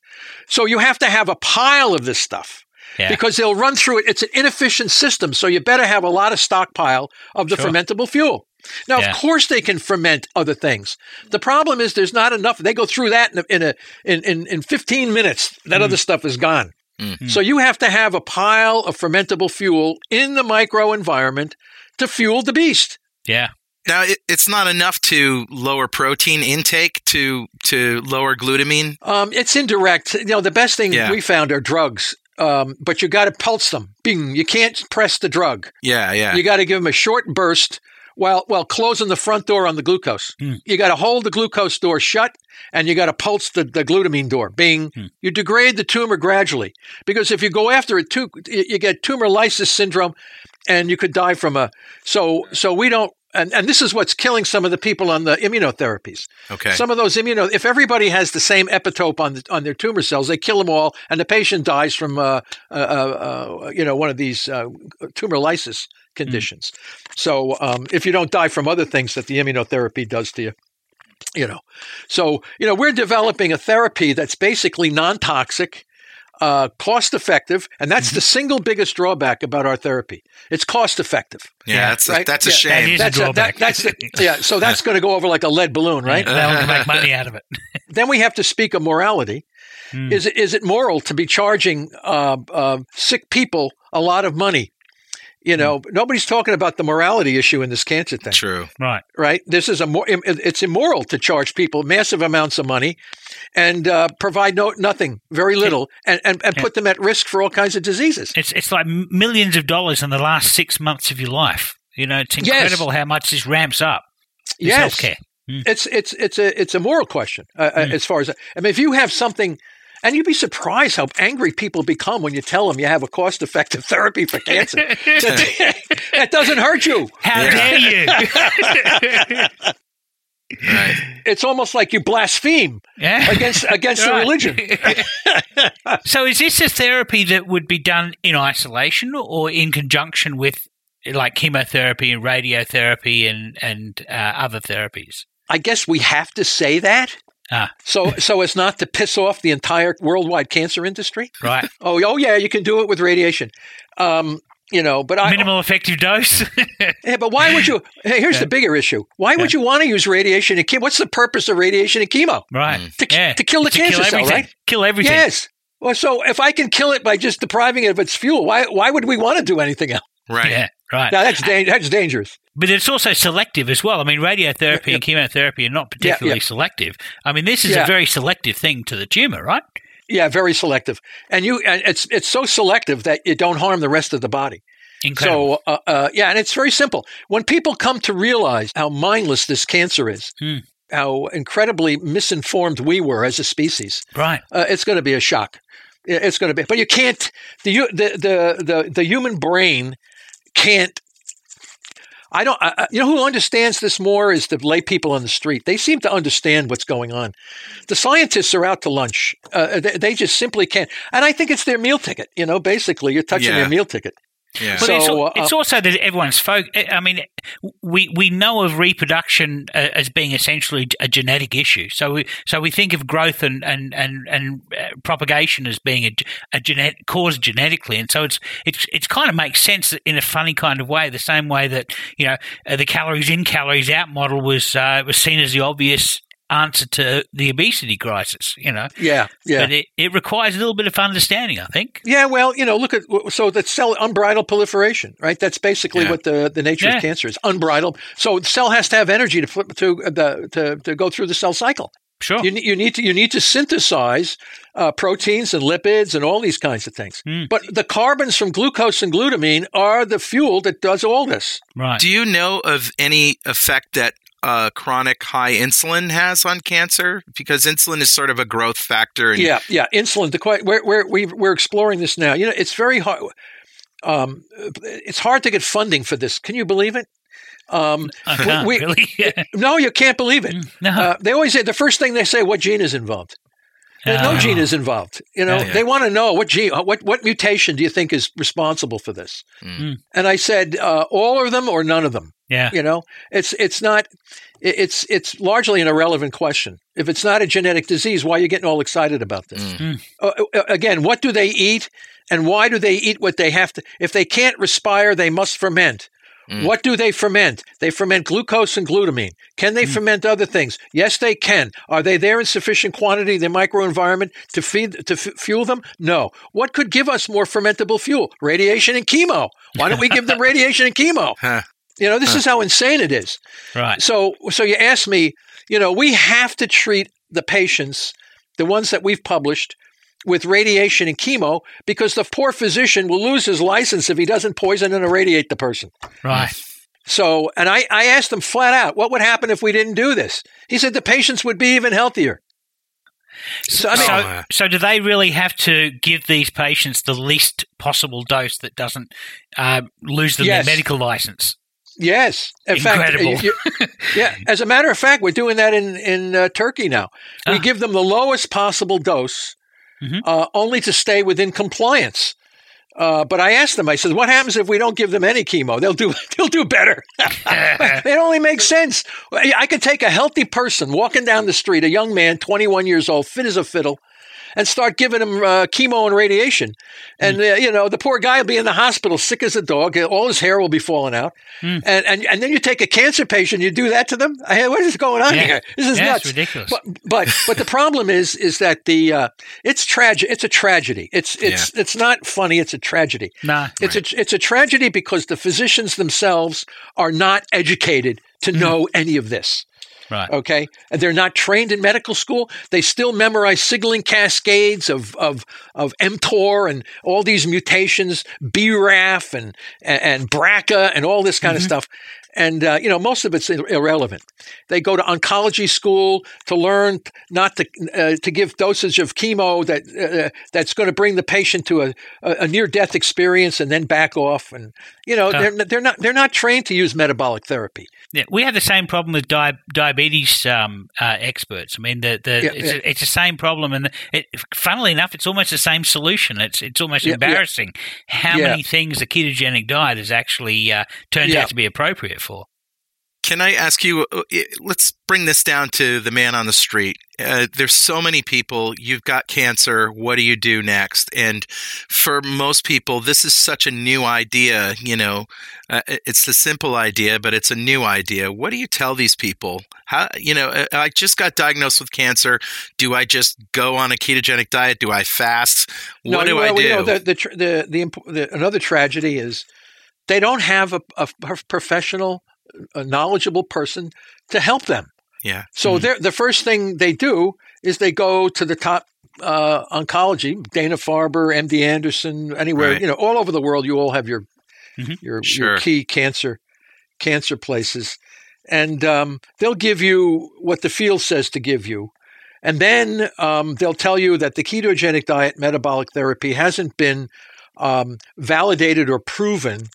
So you have to have a pile of this stuff Yeah. because they'll run through it. It's an inefficient system. So you better have a lot of stockpile of the Sure. fermentable fuel. Now, Yeah. of course, they can ferment other things. The problem is there's not enough. They go through that in a, in a in, in in 15 minutes. That other stuff is gone. Mm. So you have to have a pile of fermentable fuel in the microenvironment to fuel the beast. yeah. Now it, it's not enough to lower protein intake to to lower glutamine. Um, it's indirect. You know, the best thing Yeah. we found are drugs, um, but you got to pulse them. Bing! You can't press the drug. Yeah, yeah. You got to give them a short burst while while closing the front door on the glucose. Mm. You got to hold the glucose door shut, and you got to pulse the, the glutamine door. Bing! Mm. You degrade the tumor gradually because if you go after it too, you you get tumor lysis syndrome, and you could die from a. So so we don't. And, and this is what's killing some of the people on the immunotherapies. okay. Some of those immuno, if everybody has the same epitope on the, on their tumor cells, they kill them all, and the patient dies from uh, uh, uh, you know one of these uh, tumor lysis conditions. So um, if you don't die from other things that the immunotherapy does to you, you know, so you know we're developing a therapy that's basically non toxic. Uh, cost effective, and that's the single biggest drawback about our therapy. It's cost effective. Yeah, that's a, Right? that's a Yeah, that shame. is- a That's drawback. that, that's the, yeah. So that's going to go over like a lead balloon, right? They want to make money out of it. Then we have to speak of morality. Hmm. Is it is it moral to be charging uh, uh, sick people a lot of money? You know, nobody's talking about the morality issue in this cancer thing, True. Right. right? This is a more it's immoral to charge people massive amounts of money and uh, provide no nothing, very little, and, and, and put them at risk for all kinds of diseases. It's it's like millions of dollars in the last six months of your life. You know, it's Yes. incredible how much this ramps up. This Yes. healthcare. It's it's it's a it's a moral question uh, uh, as far as I mean. If you have something, and you'd be surprised how angry people become when you tell them you have a cost effective therapy for cancer. that, that doesn't hurt you. How dare you? Right. It's almost like you blaspheme yeah. against against the religion. So, is this a therapy that would be done in isolation or in conjunction with like chemotherapy and radiotherapy and and uh, other therapies? I guess we have to say that. Ah. So so as not to piss off the entire worldwide cancer industry. Right. Oh oh yeah, you can do it with radiation. Um, you know, but I Minimal effective dose. Yeah, but why would you? Hey, here's the bigger issue. Why would you want to use radiation and chemo? What's the purpose of radiation and chemo? right. To- yeah. to kill the cancer cell, right? Kill everything. Yes. Well, so if I can kill it by just depriving it of its fuel, why why would we want to do anything else? Right. Yeah. Right. Now that's da- that's dangerous. But it's also selective as well. I mean, radiotherapy and chemotherapy are not particularly yeah. selective. I mean, this is Yeah. a very selective thing to the tumor, right? Yeah, very selective, and you and it's it's so selective that you don't harm the rest of the body. Incredible. So uh, uh, yeah, and it's very simple. When people come to realize how mindless this cancer is, Hmm. how incredibly misinformed we were as a species, right. uh, it's going to be a shock. It's going to be, but you can't. The the the the, the human brain can't. I don't. I, you know who understands this more is the lay people on the street. They seem to understand what's going on. The scientists are out to lunch. Uh, they, they just simply can't. And I think it's their meal ticket. You know, basically, you're touching Yeah. their meal ticket. Yeah. But So, it's, al- uh, it's also that everyone's folk. I mean, we we know of reproduction uh, as being essentially a genetic issue. So we so we think of growth and and and, and uh, propagation as being a, a genetic caused genetically, and so it's it's it's kind of makes sense in a funny kind of way. The same way that you know uh, the calories in, calories out model was uh, was seen as the obvious answer to the obesity crisis. You know, Yeah, yeah. but it, it requires a little bit of understanding. I think. Yeah, well, you know, look at so that cell unbridled proliferation, right? That's basically Yeah. what the, the nature Yeah. of cancer is unbridled. So the cell has to have energy to flip to uh, the to, to go through the cell cycle. Sure. You, you need to you need to synthesize uh, proteins and lipids and all these kinds of things. Hmm. But the carbons from glucose and glutamine are the fuel that does all this. right. Do you know of any effect that uh, chronic high insulin has on cancer? Because insulin is sort of a growth factor. And Yeah, yeah. Insulin. The quite we're we're we've, we're exploring this now. You know, it's very hard. Um, it's hard to get funding for this. Can you believe it? Um, I can't we- really. no, you can't believe it. no. Uh, they always say the first thing they say, "What gene is involved?" There's no Oh. gene is involved. You know, Yeah. they want to know what gene, uh, what what mutation do you think is responsible for this? Mm. And I said, uh, all of them or none of them. Yeah. You know, it's it's not. It's it's largely an irrelevant question. If it's not a genetic disease, why are you getting all excited about this? Mm. Uh, uh, again, what do they eat, and why do they eat what they have to? If they can't respire, they must ferment. Mm. What do they ferment? They ferment glucose and glutamine. Can they ferment other things? Yes, they can. Are they there in sufficient quantity in the microenvironment to feed to f- fuel them? No. What could give us more fermentable fuel? Radiation and chemo. Why don't we give them radiation and chemo? Huh. You know, this is how insane it is. Right. So, so you ask me, you know, we have to treat the patients, the ones that we've published, with radiation and chemo because the poor physician will lose his license if he doesn't poison and irradiate the person. Right. So, and I, I asked him flat out, what would happen if we didn't do this? He said the patients would be even healthier. So, I mean, So, uh, so do they really have to give these patients the least possible dose that doesn't uh, lose them Yes. their medical license? yes. In Incredible. fact, you- you- yeah. As a matter of fact, we're doing that in in uh, Turkey now. We Ah. give them the lowest possible dose, Mhm. uh, only to stay within compliance. Uh, but I asked them. I said, "What happens if we don't give them any chemo? They'll do. They'll do better. it only makes sense. I could take a healthy person walking down the street, a young man, 21 years old, fit as a fiddle, and start giving him uh, chemo and radiation. And, mm. uh, you know, the poor guy will be in the hospital sick as a dog. All his hair will be falling out. Mm. And, and and then you take a cancer patient, you do that to them? Hey, what is going on yeah. here? This is yeah, nuts. ridiculous. But, but, but the problem is, is that the, uh, it's tragic. It's a tragedy. It's, it's, yeah. it's not funny. It's a tragedy. Nah. It's right. a, it's a tragedy because the physicians themselves are not educated to mm. know any of this. Right. Okay. And they're not trained in medical school. They still memorize signaling cascades of of of mTOR and all these mutations, BRAF and and, BRCA and all this kind mm-hmm. of stuff and uh, you know most of it's irrelevant. They go to oncology school to learn not to uh, to give dosage of chemo that uh, that's going to bring the patient to a, a near death experience and then back off. And you know they're they're not they're not trained to use metabolic therapy. Yeah, we have the same problem with di- diabetes um, uh, experts. I mean, the, the yeah, it's, yeah. A, it's the same problem, and it, funnily enough, it's almost the same solution. It's it's almost yeah, embarrassing how many things the ketogenic diet has actually uh, turned out to be appropriate for. Can I ask you? Uh, let's bring this down to the man on the street. Uh, there's so many people. You've got cancer. What do you do next? And for most people, this is such a new idea. You know, uh, it's a simple idea, but it's a new idea. What do you tell these people? How you know? Uh, I just got diagnosed with cancer. Do I just go on a ketogenic diet? Do I fast? What no, do well, I do? You know, the, the, the, the, the, another tragedy is they don't have a, a professional a knowledgeable person to help them. Yeah. So mm-hmm. the first thing they do is they go to the top uh, oncology, Dana Farber, MD Anderson, anywhere right. you know, all over the world. You all have your mm-hmm. your, sure. your key cancer cancer places, and um, they'll give you what the field says to give you. And then um, they'll tell you that the ketogenic diet metabolic therapy hasn't been um, validated or proven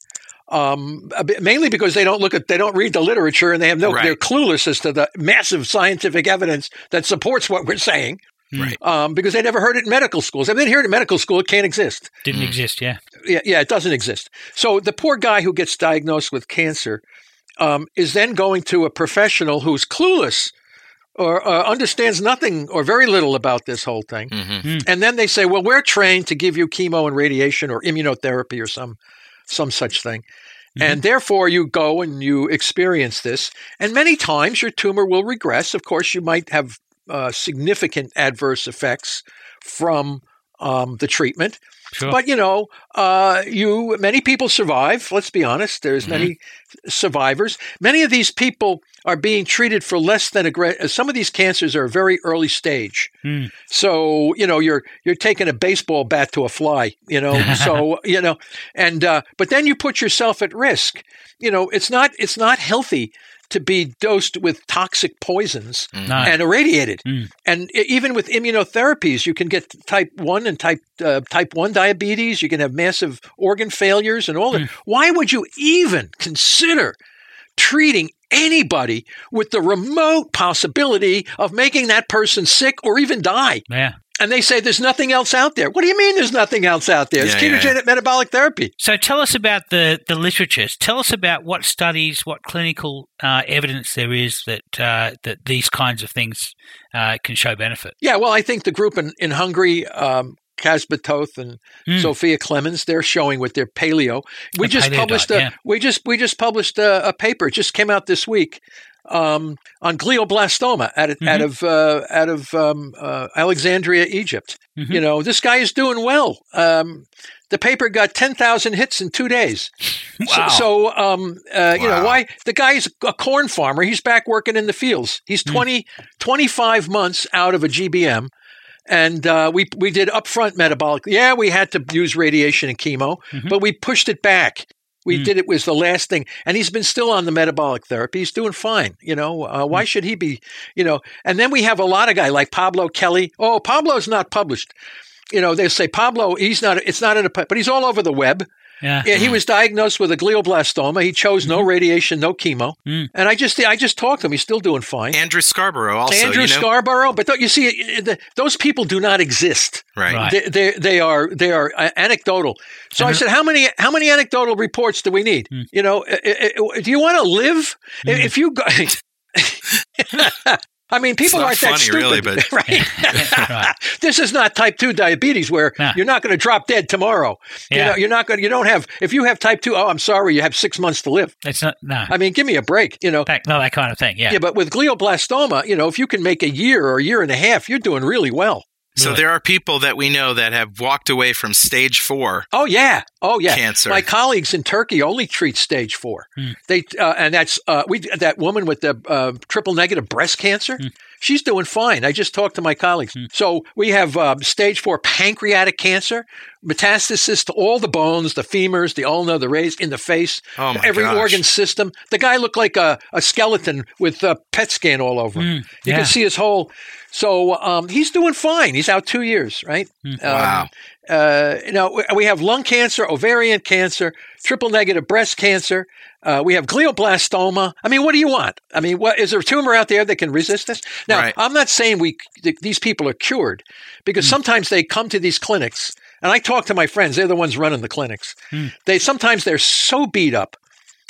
um, mainly because they don't look at, they don't read the literature, and they have no, right. they're clueless as to the massive scientific evidence that supports what we're saying. Right. Um, because they never heard it in medical schools. If they didn't hear it in medical school, it can't exist. Didn't mm. exist, yeah. Yeah, yeah, it doesn't exist. So the poor guy who gets diagnosed with cancer um, is then going to a professional who's clueless or uh, understands nothing or very little about this whole thing. Mm-hmm. Mm. And then they say, well, we're trained to give you chemo and radiation or immunotherapy or some some such thing. Mm-hmm. And therefore, you go and you experience this. And many times your tumor will regress. Of course, you might have uh, significant adverse effects from um, the treatment. Sure. But you know, uh, you many people survive. Let's be honest. There's mm-hmm. many survivors. Many of these people are being treated for less than a great. some of these cancers are a very early stage. Mm. So, you know, you're you're taking a baseball bat to a fly, you know. so, you know, and uh, but then you put yourself at risk. You know, it's not it's not healthy to be dosed with toxic poisons mm. and irradiated. Mm. And even with immunotherapies, you can get type 1 and type uh, type 1 diabetes, you can have massive organ failures and all that. Mm. Why would you even consider treating anybody with the remote possibility of making that person sick or even die. Yeah. And they say there's nothing else out there. What do you mean there's nothing else out there? It's yeah, ketogenic yeah. metabolic therapy. So tell us about the, the literature. Tell us about what studies, what clinical uh, evidence there is that uh, that these kinds of things uh, can show benefit. Yeah, well, I think the group in, in Hungary um, Kazma and mm. Sophia Clemens. They're showing with their paleo. We the just paleo published diet, a yeah. we just we just published a, a, paper. It just came out this week um, on glioblastoma out of mm-hmm. out of uh, out of um, uh, Alexandria, Egypt. Mm-hmm. You know, this guy is doing well. Um, the paper got 10,000 hits in two days. Wow. So, so um, uh, wow. you know, why the guy's a corn farmer. He's back working in the fields. He's 20, mm. 25 months out of a GBM and uh, we we did upfront metabolic. Yeah, we had to use radiation and chemo, mm-hmm. but we pushed it back. We mm. did it was the last thing, and he's been still on the metabolic therapy. He's doing fine. You know, uh, why mm. should he be? You know, and then we have a lot of guy like Pablo Kelly. Oh, Pablo's not published. You know, they say Pablo. He's not. It's not in a, but he's all over the web. Yeah. yeah. He was diagnosed with a glioblastoma. He chose no mm-hmm. radiation, no chemo. Mm. And I just I just talked to him. He's still doing fine. Andrew Scarborough also. Andrew you know? Scarborough. But you see, those people do not exist. Right. right. They, they, they, are they are uh, anecdotal. So I said, how many how many anecdotal reports do we need? Mm. You know, do you want to live? Mm. If you go. I mean, people not aren't that funny, stupid, really, but- right? Right. this is not type two diabetes where No. you're not going to drop dead tomorrow. You know, you're not going. You don't have. If you have type two, oh, I'm sorry, you have six months to live. It's not no. I mean, give me a break. You know. that, no, that kind of thing. Yeah. Yeah, but with glioblastoma, you know, if you can make a year or a year and a half, you're doing really well. So Really. there are people that we know that have walked away from stage four Oh yeah, oh yeah. cancer. My colleagues in Turkey only treat stage four. Hmm. They uh, and that's uh, we that woman with the uh, triple negative breast cancer. Hmm. She's doing fine. I just talked to my colleagues. So we have um, stage four pancreatic cancer, metastasis to all the bones, the femurs, the ulna, the rays in the face, Oh, every gosh. organ system. The guy looked like a, a skeleton with a PET scan all over him. Mm, You can see his whole. So um, he's doing fine. He's out two years, right? Um, Wow. uh, you know, we- we have lung cancer, ovarian cancer, triple negative breast cancer. Uh, we have glioblastoma. I mean, what do you want? I mean, what is there a tumor out there that can resist this? Now, Right. I'm not saying we th- these people are cured because sometimes they come to these clinics, and I talk to my friends. They're the ones running the clinics. They sometimes they're so beat up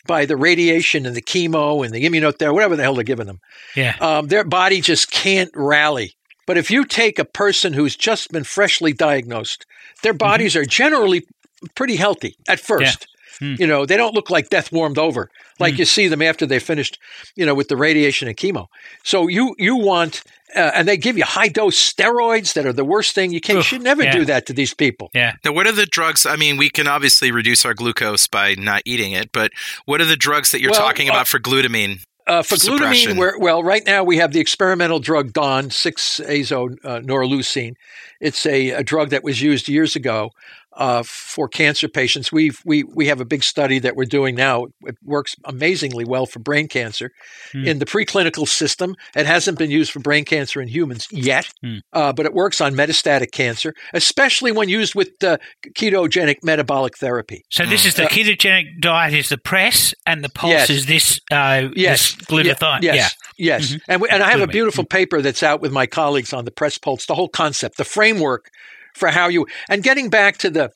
by the radiation and the chemo and the immunotherapy, whatever the hell they're giving them yeah. um, their body just can't rally. But if you take a person who's just been freshly diagnosed, their bodies are generally pretty healthy at first. Hmm. You know, they don't look like death warmed over, like you see them after they finished, you know, with the radiation and chemo. So you you want, uh, and they give you high dose steroids that are the worst thing you can. you Ugh, should never yeah. do that to these people. Yeah. Now, what are the drugs? I mean, we can obviously reduce our glucose by not eating it, but what are the drugs that you're Well, talking uh, about for glutamine? Uh, for glutamine, we're, well, right now we have the experimental drug Don, 6-azo uh, norleucine. It's a, a drug that was used years ago uh, for cancer patients. We've, we we have a big study that we're doing now. It works amazingly well for brain cancer. Hmm. In the preclinical system, it hasn't been used for brain cancer in humans yet, Hmm. uh, but it works on metastatic cancer, especially when used with uh, ketogenic metabolic therapy. So this is the ketogenic diet is the press, and the pulse Uh, Yes. is this. Uh, Yes. This glutathione. Yes. Yeah. Yes. Mhm. And, we, and I have a beautiful paper that's out with my colleagues on the press pulse, the whole concept, the framework for how you, and getting back to the,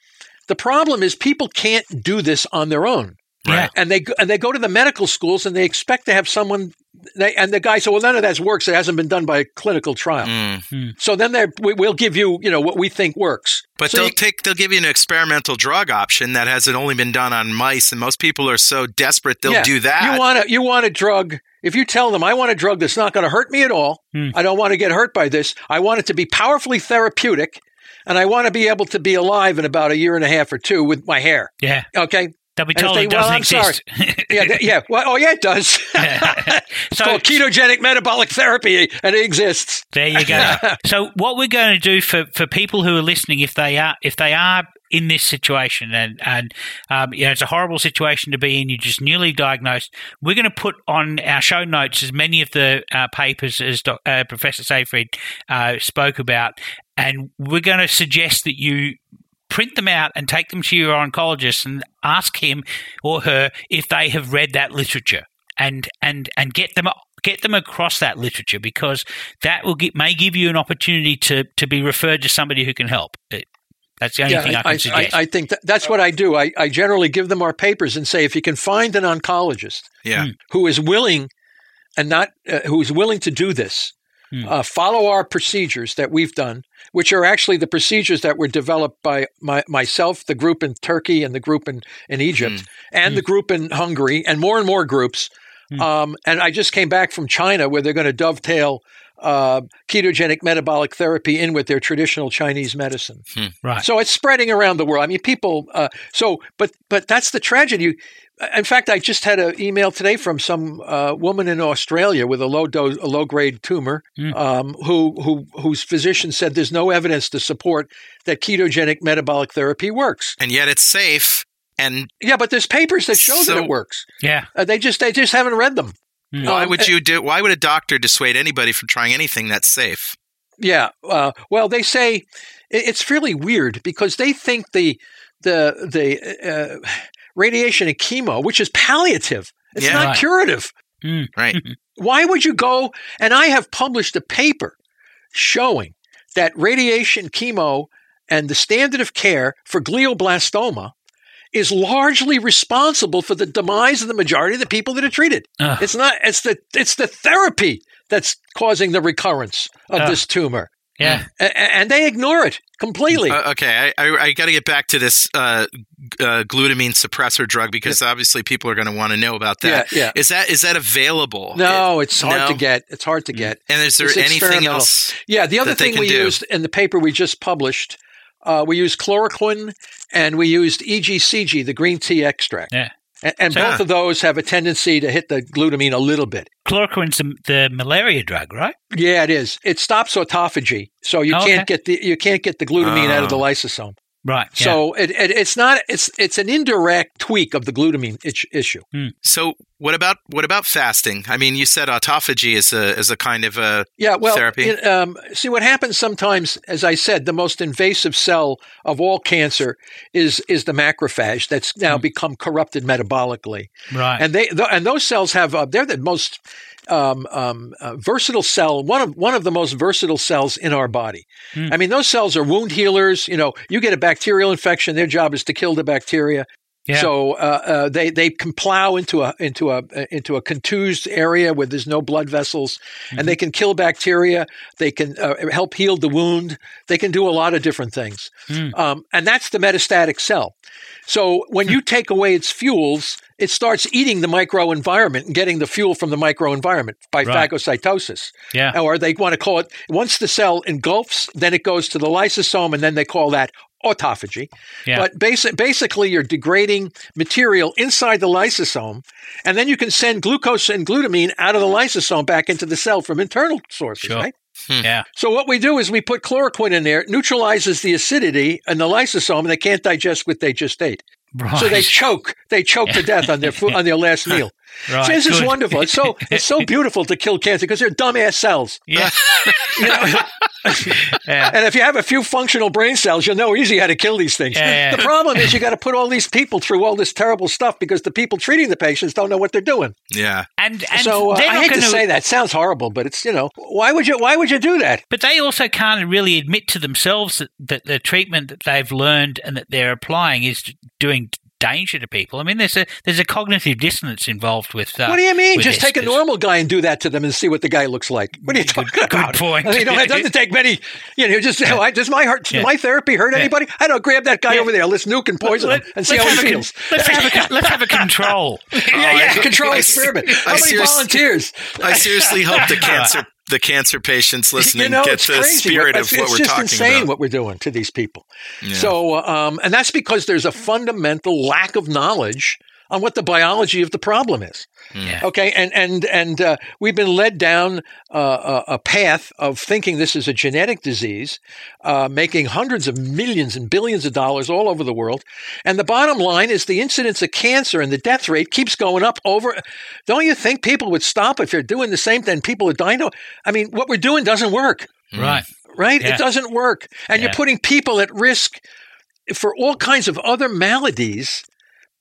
the problem is people can't do this on their own. Yeah. And they, go- and they go to the medical schools and they expect to have someone, they, and the guy said, well, none of that works. It hasn't been done by a clinical trial. Mm. So then they're, we, we'll give you, you know, what we think works. But So they'll you- take they'll give you an experimental drug option that hasn't only been done on mice, and most people are so desperate they'll Yeah. do that. You want a you want a drug. If you tell them I want a drug that's not going to hurt me at all, Hmm. I don't want to get hurt by this. I want it to be powerfully therapeutic, and I want to be able to be alive in about a year and a half or two with my hair. Yeah. Okay. They'll be told they- it well, doesn't I'm exist. Yeah. yeah. Well, oh yeah, it does. it's so called ketogenic metabolic therapy, and it exists. There you go. so what we're going to do for, for people who are listening, if they are if they are in this situation and and um, you know it's a horrible situation to be in, you're just newly diagnosed. We're going to put on our show notes as many of the uh, papers as uh, Professor Seyfried uh, spoke about, and we're going to suggest that you print them out and take them to your oncologist and ask him or her if they have read that literature and and and get them get them across that literature because that will get, may give you an opportunity to to be referred to somebody who can help. It, that's the only thing I, can I, suggest. I, I think that, that's what I do. I, I generally give them our papers and say, if you can find an oncologist yeah. who is willing and not uh, who is willing to do this, Hmm. uh, follow our procedures that we've done, which are actually the procedures that were developed by my, myself, the group in Turkey, and the group in, in Egypt, and the group in Hungary, and more and more groups. Hmm. Um, and I just came back from China where they're going to dovetail uh, ketogenic metabolic therapy in with their traditional Chinese medicine. right. So it's spreading around the world. I mean, people. Uh, so, but but that's the tragedy. In fact, I just had an email today from some uh, woman in Australia with a low dose, a low grade tumor, Mm. um, who who whose physician said there's no evidence to support that ketogenic metabolic therapy works. And yet it's safe. And Yeah, but there's papers that show that it works. yeah. Uh, they just they just haven't read them. Mm. why Um, would you do? Why would a doctor dissuade anybody from trying anything that's safe? Yeah. Uh, well, they say it's fairly weird because they think the the the uh, radiation and chemo, which is palliative, it's Yeah. not Right. curative. Mm. Right. Why would you go? And I have published a paper showing that radiation, chemo, and the standard of care for glioblastoma is largely responsible for the demise of the majority of the people that are treated. Ugh. It's not it's the it's the therapy that's causing the recurrence of Ugh. this tumor. Yeah. A- a- and they ignore it completely. Uh, okay, I, I, I got to get back to this uh, uh, glutamine suppressor drug because obviously people are going to want to know about that. Yeah, yeah. Is that is that available? no, it's hard no? to get. It's hard to get. And is there It's anything else? Yeah, the other thing we do. used in the paper we just published, uh, we used chloroquine and we used EGCG, the green tea extract. Yeah. And, and So- both ah. of those have a tendency to hit the glutamine a little bit. Chloroquine's the, the malaria drug, right? Yeah, it is. It stops autophagy, so you Oh, can't okay. get the you can't get the glutamine out of the Oh. lysosome. Right. yeah. So it, it, it's not it's it's an indirect tweak of the glutamine itch, issue. So what about what about fasting? I mean, you said autophagy is a is a kind of a Yeah, well, Therapy? it, um, see what happens sometimes. As I said, the most invasive cell of all cancer is is the macrophage that's Hmm. now become corrupted metabolically, right. and they th- and those cells have uh, they're the most um, um, uh, versatile cell, one of one of the most versatile cells in our body. Hmm. I mean, those cells are wound healers. You know, you get a bacterial infection, their job is to kill the bacteria. Yeah. So uh, uh, they they can plow into a into a into a contused area where there's no blood vessels, and they can kill bacteria. They can uh, help heal the wound. They can do a lot of different things, Mm. um, and that's the metastatic cell. So when you take away its fuels, it starts eating the microenvironment and getting the fuel from the microenvironment by Right. phagocytosis yeah. or they want to call it once the cell engulfs, then it goes to the lysosome, and then they call that autophagy. Yeah. But basi- basically, you're degrading material inside the lysosome, and then you can send glucose and glutamine out of the lysosome back into the cell from internal sources, Sure. right? Hmm. Yeah. So what we do is we put chloroquine in there, it neutralizes the acidity in the lysosome, and they can't digest what they just ate. Right. So they choke. They choke to death on their food, on their last meal. Right. So this is wonderful. It's so it's so beautiful to kill cancer because they're dumbass cells. Yeah. You know? yeah. And if you have a few functional brain cells, you'll know easy how to kill these things. Yeah, yeah. The problem is you got to put all these people through all this terrible stuff because the people treating the patients don't know what they're doing. yeah. And and so uh, I not hate to gonna, say that. It sounds horrible, but it's you know why would you why would you do that? But they also can't really admit to themselves that, that the treatment that they've learned and that they're applying is doing danger to people. I mean, there's a there's a cognitive dissonance involved with. Uh, what do you mean? Just this, take a normal guy and do that to them and see what the guy looks like. What are you Good- talking good about? point. I mean, you know, it doesn't take many. You know, just oh, I- does my heart, Yeah. my therapy hurt Yeah. anybody? I don't grab that guy Yeah. over there. Let's nuke and poison him and see how he have a con- feels. let's have a con- let's have a control. yeah, yeah, I- control I- experiment. I How many volunteers? I seriously hope the cancer the cancer patients listening you know, get the crazy. spirit It's- of what we're talking about. It's just insane what we're doing to these people. Yeah. So, um, and that's because there's a fundamental lack of knowledge on what the biology of the problem is. Yeah. Okay, and and and uh, we've been led down uh, a, a path of thinking this is a genetic disease, uh, making hundreds of millions and billions of dollars all over the world. And the bottom line is the incidence of cancer and the death rate keeps going up. Over, don't you think people would stop if you're doing the same thing? People are dying. I mean, what we're doing doesn't work Right. right? Yeah. It doesn't work. And Yeah. you're putting people at risk for all kinds of other maladies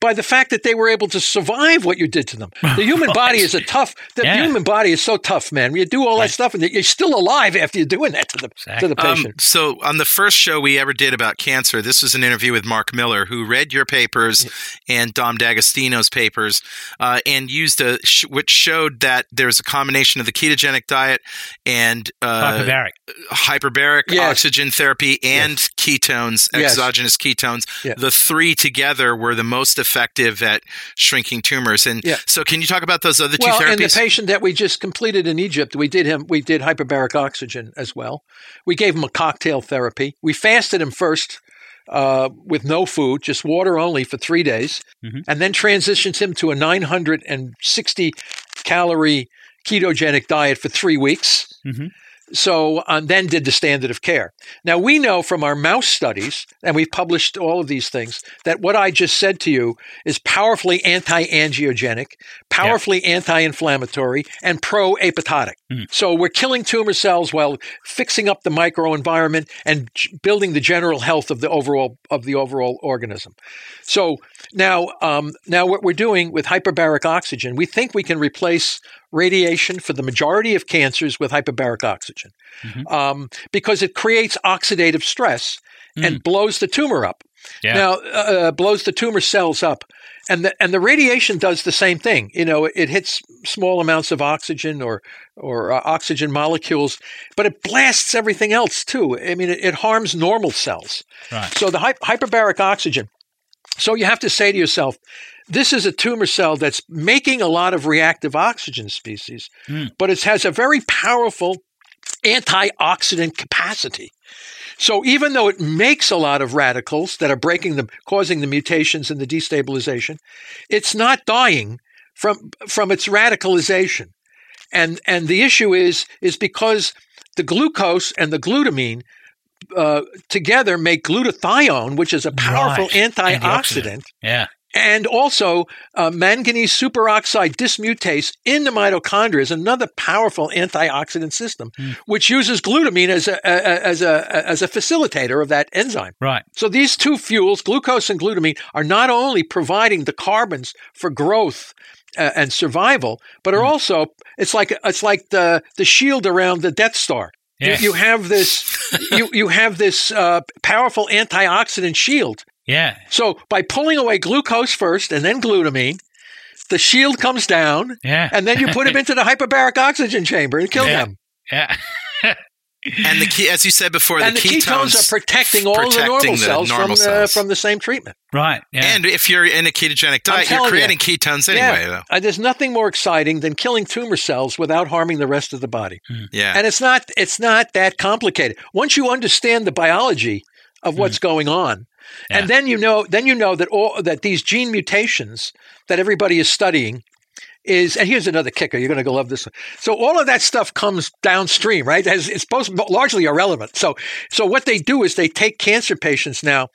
by the fact that they were able to survive what you did to them. The human body is a tough, the Yeah. human body is so tough, man. You do all that stuff and you're still alive after you're doing that to the, to the Um, patient. so, on the first show we ever did about cancer, this was an interview with Mark Miller, who read your papers and Dom D'Agostino's papers, uh, and used a sh- which showed that there's a combination of the ketogenic diet and uh, Hyperbaric. Hyperbaric Yes. oxygen therapy and ketones, Yes. exogenous ketones. Yeah. The three together were the most effective at shrinking tumors. And Yeah. so, can you talk about those other two well, therapies? and the patient that we just completed in Egypt, we did him. We did hyperbaric oxygen as well. We gave him a cocktail therapy. We fasted him first uh, with no food, just water only for three days, Mhm. and then transitioned him to a 960 calorie ketogenic diet for three weeks. Mhm. So, and then did the standard of care. Now, we know from our mouse studies, and we've published all of these things, that what I just said to you is powerfully anti angiogenic, powerfully anti inflammatory, and pro apoptotic. Mm. So, we're killing tumor cells while fixing up the microenvironment and building the general health of the overall of the overall organism. So now, um, now what we're doing with hyperbaric oxygen, we think we can replace radiation for the majority of cancers with hyperbaric oxygen Mhm. um, because it creates oxidative stress and blows the tumor up. Yeah. Now uh, blows the tumor cells up, and the and the radiation does the same thing. You know, it hits small amounts of oxygen or or uh, oxygen molecules, but it blasts everything else too. I mean, it, it harms normal cells. Right. So the hy- hyperbaric oxygen. So you have to say to yourself, this is a tumor cell that's making a lot of reactive oxygen species, Mm. but it has a very powerful antioxidant capacity. So even though it makes a lot of radicals that are breaking them, causing the mutations and the destabilization, it's not dying from from its radicalization. And and the issue is is because the glucose and the glutamine uh, together make glutathione, which is a powerful Right. antioxidant, Antioxidant. Yeah. and also uh, manganese superoxide dismutase in the mitochondria is another powerful antioxidant system, which uses glutamine as a, a, as a as a facilitator of that enzyme. Right. So these two fuels, glucose and glutamine, are not only providing the carbons for growth uh, and survival, but are also it's like it's like the the shield around the Death Star. You- You, have this you you have this uh, powerful antioxidant shield. Yeah. So by pulling away glucose first and then glutamine, the shield comes down, Yeah. and then you put them into the hyperbaric oxygen chamber and kill Yeah. them. yeah. And the key, as you said before, and the, the ketones, are protecting all protecting the normal the cells normal from cells. The, from the same treatment. right. Yeah. And if you're in a ketogenic diet, you're creating you. ketones anyway, yeah, Uh, there's nothing more exciting than killing tumor cells without harming the rest of the body. though. Yeah. And it's not it's not that complicated. Once you understand the biology of what's going on, Hmm. Yeah. and then you know then you know that all that these gene mutations that everybody is studying is and here's another kicker you're going to go love this one. so all of that stuff comes downstream right it's supposed largely irrelevant so so what they do is they take cancer patients now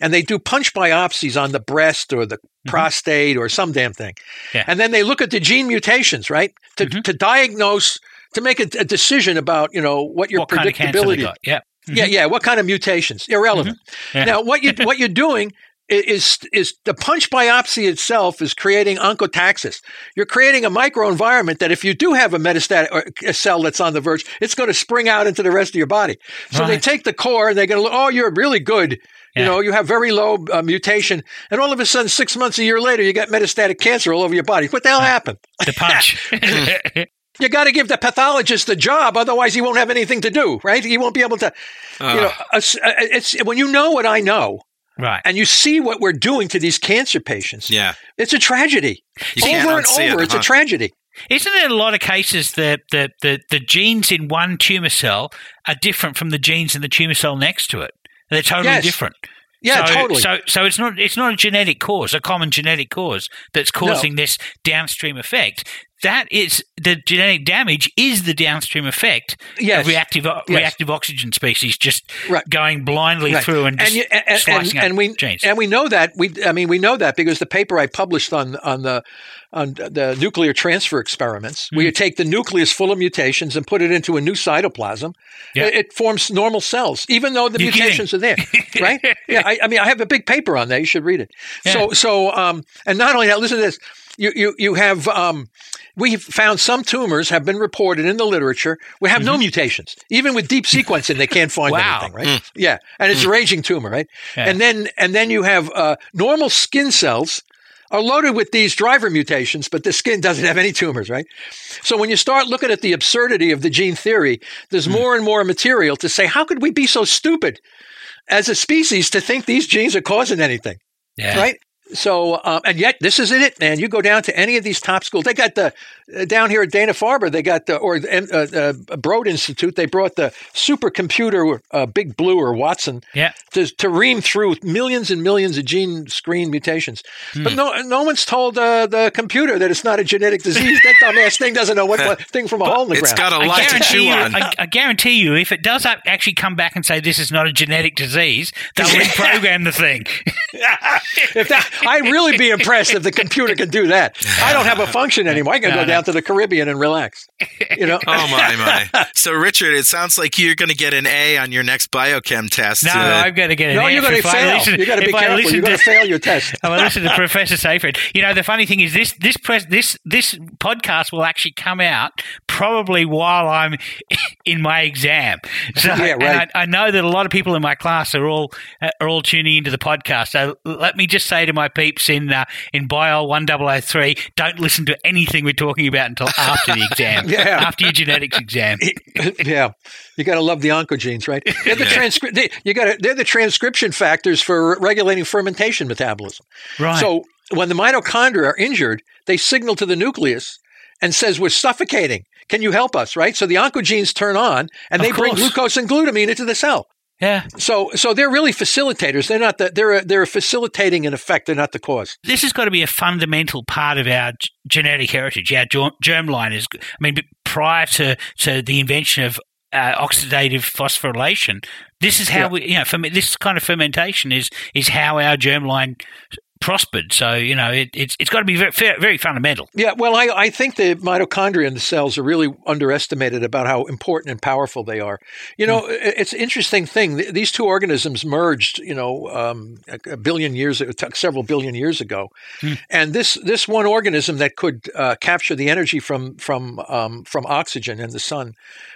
and they do punch biopsies on the breast or the mm-hmm. prostate or some damn thing Yeah. and then they look at the gene mutations right to, mm-hmm. to diagnose to make a, a decision about you know what your what kind of they predictability? Yeah. yeah, mm-hmm. yeah. What kind of mutations? Irrelevant. Yeah. Now, what you what you're doing is is the punch biopsy itself is creating oncotaxis. You're creating a microenvironment that if you do have a metastatic or a cell that's on the verge, it's going to spring out into the rest of your body. So they take the core and they're going to look. Oh, you're really good. You know, you have very low uh, mutation, and all of a sudden, six months, a year later, you got metastatic cancer all over your body. What the hell happened? The punch. You got to give the pathologist the job, otherwise he won't have anything to do, right? He won't be able to. you know, it's, it's when you know what I know, right. and you see what we're doing to these cancer patients. yeah. It's a tragedy. You over and over, it, it's huh? a tragedy. Isn't there a lot of cases that the, the, the genes in one tumor cell are different from the genes in the tumor cell next to it? They're totally Yes. different. Yeah, so, totally. So, so it's not it's not a genetic cause, a common genetic cause that's causing this downstream effect. That is the genetic damage is the downstream effect Yes. of reactive Yes. reactive oxygen species just Right. going blindly Right. through and just you- and, and, slicing and, we genes. and we know that we I mean we know that because the paper I published on on the on the nuclear transfer experiments, where you take the nucleus full of mutations and put it into a new cytoplasm, Yeah. it, it forms normal cells, even though the You're kidding. mutations are there, right? yeah, I, I mean I have a big paper on that. You should read it. So so um and not only that, listen to this. You you you have um we've found some tumors have been reported in the literature we have no mutations. Even with deep sequencing, they can't find Mm-hmm. Wow. anything, right? Yeah, and it's a raging tumor, right? Yeah. And then and then you have uh, normal skin cells are loaded with these driver mutations, but the skin doesn't have any tumors, right? So when you start looking at the absurdity of the gene theory, there's Hmm. more and more material to say, how could we be so stupid as a species to think these genes are causing anything? yeah. right? So, um, and yet this is it, man. You go down to any of these top schools. They got the uh, down here at Dana Farber. They got the or uh, uh, Broad Institute. They brought the supercomputer, uh, Big Blue or Watson, Yeah. to to ream through millions and millions of gene screen mutations. Hmm. But no, no one's told uh, the computer that it's not a genetic disease. that dumbass thing doesn't know what, what thing from a hole in the It's ground. got a I lot to guarantee chew you, on. I, I guarantee you, if it does actually come back and say this is not a genetic disease, they'll reprogram the thing. if that I'd really be impressed if the computer could do that. I don't have a function anymore. I can go down to the Caribbean and relax. You know. Oh my my! So Richard, it sounds like you're going to get an A on your next biochem test. No, uh, I'm going to get an No, F you're going to fail. listen- You got to be careful. You're going to- to fail your test. I will listen to Professor Seyfried. You know, the funny thing is this this press this this podcast will actually come out probably while I'm in my exam. So Yeah, and right. I, I know that a lot of people in my class are all uh, are all tuning into the podcast. So let me just say to my peeps in uh, in Bio one double o three, don't listen to anything we're talking about until after the exam. Yeah. After your genetics exam. yeah, you got to love the oncogenes, right? They're the transcri- they, you got They're the transcription factors for regulating fermentation metabolism. Right. So when the mitochondria are injured, they signal to the nucleus and says, "We're suffocating. Can you help us?" Right. So the oncogenes turn on and they bring glucose and glutamine into the cell. Yeah. So so they're really facilitators. They're not the, they're they're facilitating an effect. They're not the cause. this has got to be a fundamental part of our g- genetic heritage. Our germ- germline is, I mean, prior to, to the invention of uh, oxidative phosphorylation, this is how Yeah. we, you know, ferme- this kind of fermentation is is how our germline prospered. So you know, it, it's it's got to be very, very fundamental. Yeah, well, I, I think the mitochondria in the cells are really underestimated about how important and powerful they are. You know, i- it's an interesting thing. These two organisms merged, you know, um, a, billion years, several billion years ago, and this this one organism that could uh, capture the energy from from um, from oxygen and the sun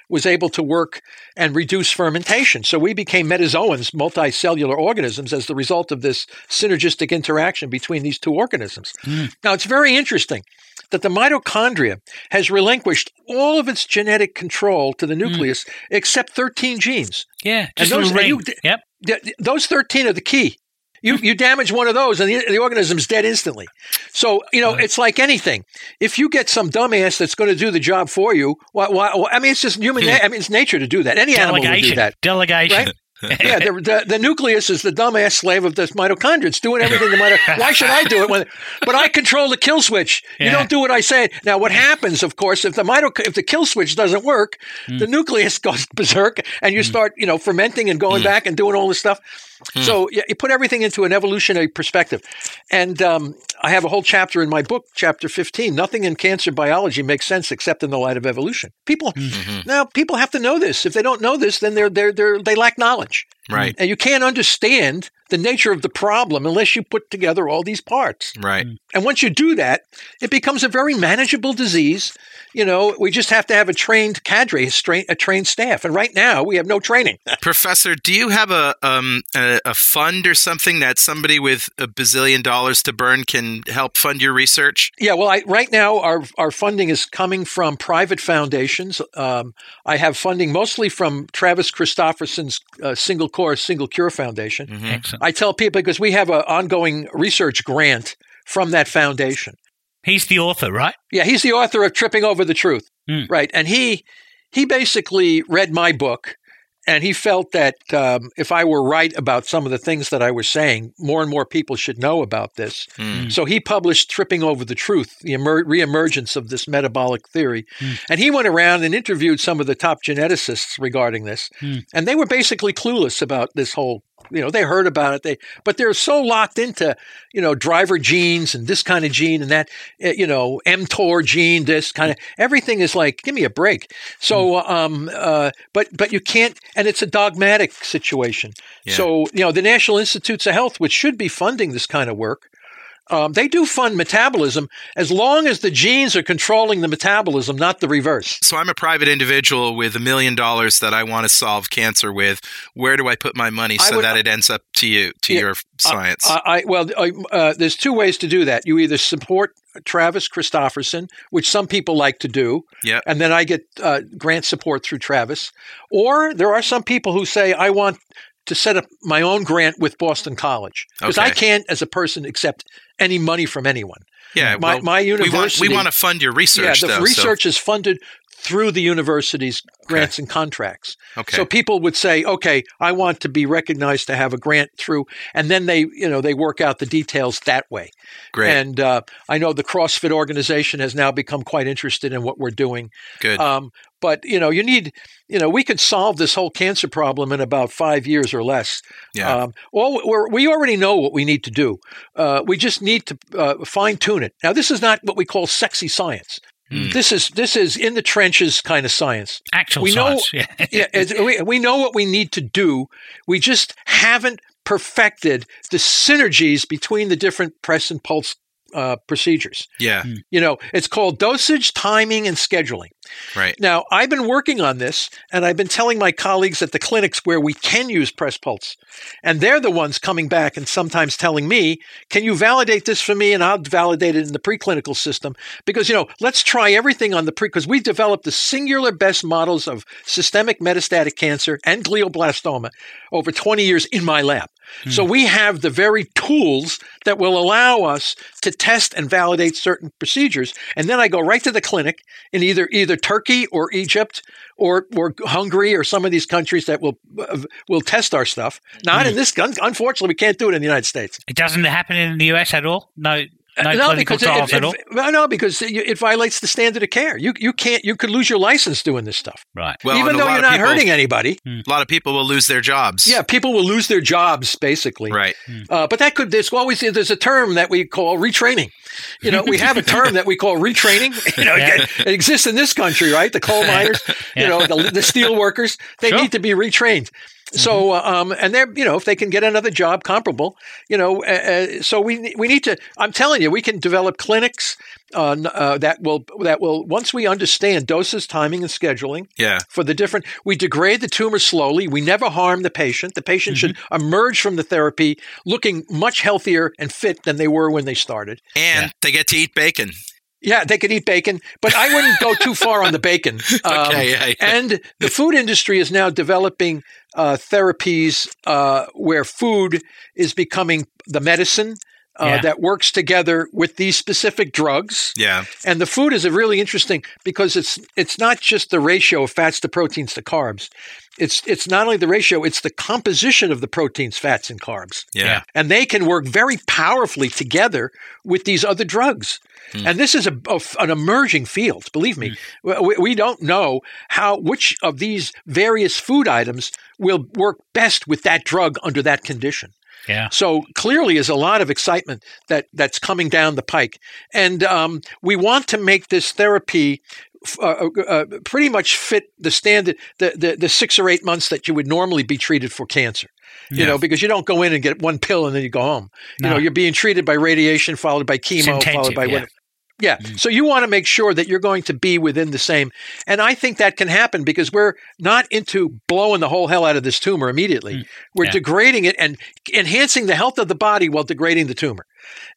was able to work and reduce fermentation. So we became metazoans, multicellular organisms, as the result of this synergistic interaction between these two organisms. Hmm. Now, it's very interesting that the mitochondria has relinquished all of its genetic control to the hmm. nucleus except 13 genes. Yeah, just a those- and you yep. Th- th- Those 13 are the key. You, hmm. you damage one of those and the, the organism's dead instantly. So, you know, it's like anything. If you get some dumbass that's going to do the job for you, why, why, why- I mean, it's just human, na- I mean, it's nature to do that. Any animal would do Delegation. that. Delegation. Right? Yeah, the, the, the nucleus is the dumbass slave of this mitochondria. It's doing everything the mitochondria. Why should I do it? When, but I control the kill switch. You Yeah. don't do what I say. Now, what happens, of course, if the mito- if the kill switch doesn't work, Hmm. the nucleus goes berserk, and you start, you know, fermenting and Hmm. going back and doing all this stuff. Hmm. So yeah, you put everything into an evolutionary perspective. And um, I have a whole chapter in my book, chapter 15. Nothing in cancer biology makes sense except in the light of evolution. People mm-hmm. now people have to know this. If they don't know this, then they're they're, they're they lack knowledge. Right. And you can't understand the nature of the problem unless you put together all these parts. Right. Hmm. And once you do that, it becomes a very manageable disease. You know, we just have to have a trained cadre, a, stra- a trained staff. And right now, we have no training. Professor, do you have a um a, a fund or something that somebody with a bazillion dollars to burn can help fund your research? Yeah, well, I, right now our our funding is coming from private foundations. Um, I have funding mostly from Travis Christofferson's uh, Single Cause Single Cure Foundation. Excellent. I tell people because we have an ongoing research grant from that foundation. He's the author, right? Yeah, he's the author of Tripping Over the Truth, Hmm. right? And he he basically read my book, and he felt that um, if I were right about some of the things that I was saying, more and more people should know about this. Hmm. So he published Tripping Over the Truth, the emer- reemergence of this metabolic theory, Hmm. and he went around and interviewed some of the top geneticists regarding this, Hmm. and they were basically clueless about this whole. You know, they heard about it, they but they're so locked into you know driver genes and this kind of gene and that eh, you know mTOR gene, this kind of everything is like give me a break. So, um, uh, but but you can't, and it's a dogmatic situation. Yeah. So you know the National Institutes of Health, which should be funding this kind of work, um, they do fund metabolism as long as the genes are controlling the metabolism, not the reverse. So I'm a private individual with a million dollars that I want to solve cancer with. Where do I put my money so would- that it ends up to you, to Yeah, your science? I, I well, I, uh, there's two ways to do that. You either support Travis Christofferson, which some people like to do, Yep. and then I get uh, grant support through Travis, or there are some people who say I want to set up my own grant with Boston College because I can't, as a person, accept any money from anyone. yeah. my- well, my we want university- we want to fund your research yeah, the though. so- research is funded through the university's grants and contracts. Okay. So people would say, "Okay, I want to be recognized to have a grant through," and then they, you know, they work out the details that way. Great. And uh, I know the CrossFit organization has now become quite interested in what we're doing. Good. Um, but you know, you need, you know, we could solve this whole cancer problem in about five years or less. yeah. Um, we're, we already know what we need to do. Uh, we just need to uh, fine tune it. Now, this is not what we call sexy science. Hmm. This is this is in the trenches kind of science. Actual We know- science. yeah. Yeah, we, we know what we need to do. We just haven't perfected the synergies between the different press and pulse uh, procedures. yeah. You know, it's called dosage, timing, and scheduling. Right. Now, I've been working on this, and I've been telling my colleagues at the clinics where we can use press pulse, and they're the ones coming back and sometimes telling me, "Can you validate this for me?" And I'll validate it in the preclinical system because you know, let's try everything on the pre because we've developed the singular best models of systemic metastatic cancer and glioblastoma over 20 years in my lab. So hmm. we have the very tools that will allow us to test and validate certain procedures, and then I go right to the clinic in either either Turkey or Egypt or or Hungary or some of these countries that will uh, will test our stuff. Not in this. un- Unfortunately, we can't do it in the United States. It doesn't happen in the US at all. No, no, because it, it, it- no, because it, it violates the standard of care. You you can't. You could lose your license doing this stuff, Right. Well, even though you're not people- hurting anybody. A lot of people will lose their jobs. Yeah, people will lose their jobs basically. Right. Uh, but that could there's always there's a term that we call retraining. You know, we have a term that we call retraining. You know, Yeah. it, it exists in this country, right? The coal miners, you know, the, the steel workers, they Sure. need to be retrained. So, uh, um, and they're, you know, if they can get another job comparable, you know, uh, uh, so we we need to. I'm telling you, we can develop clinics uh, uh, that will that will once we understand doses, timing, and scheduling Yeah. for the different we degrade the tumor slowly we never harm the patient the patient should emerge from the therapy looking much healthier and fit than they were when they started And they get to eat bacon. yeah they could eat bacon but i wouldn't go too far on the bacon Um, Okay, yeah, yeah. and the food industry is now developing uh, therapies uh, where food is becoming the medicine uh, Yeah. that works together with these specific drugs Yeah. and the food is a really interesting because it's it's not just the ratio of fats to proteins to carbs. It's it's not only the ratio, it's the composition of the proteins, fats, and carbs. Yeah. Yeah. And they can work very powerfully together with these other drugs. And this is a, a- an emerging field. Believe me, we, we don't know how which of these various food items will work best with that drug under that condition. Yeah. So clearly, is a lot of excitement that that's coming down the pike, and um, we want to make this therapy. F- Uh, uh, pretty much fit the standard, the, the the six or eight months that you would normally be treated for cancer. You Yeah. know, because you don't go in and get one pill and then you go home. You know, you're being treated by radiation, followed by chemo, followed by yeah. Yeah. So you want to make sure that you're going to be within the same. And I think that can happen because we're not into blowing the whole hell out of this tumor immediately. We're Yeah. degrading it and enhancing the health of the body while degrading the tumor.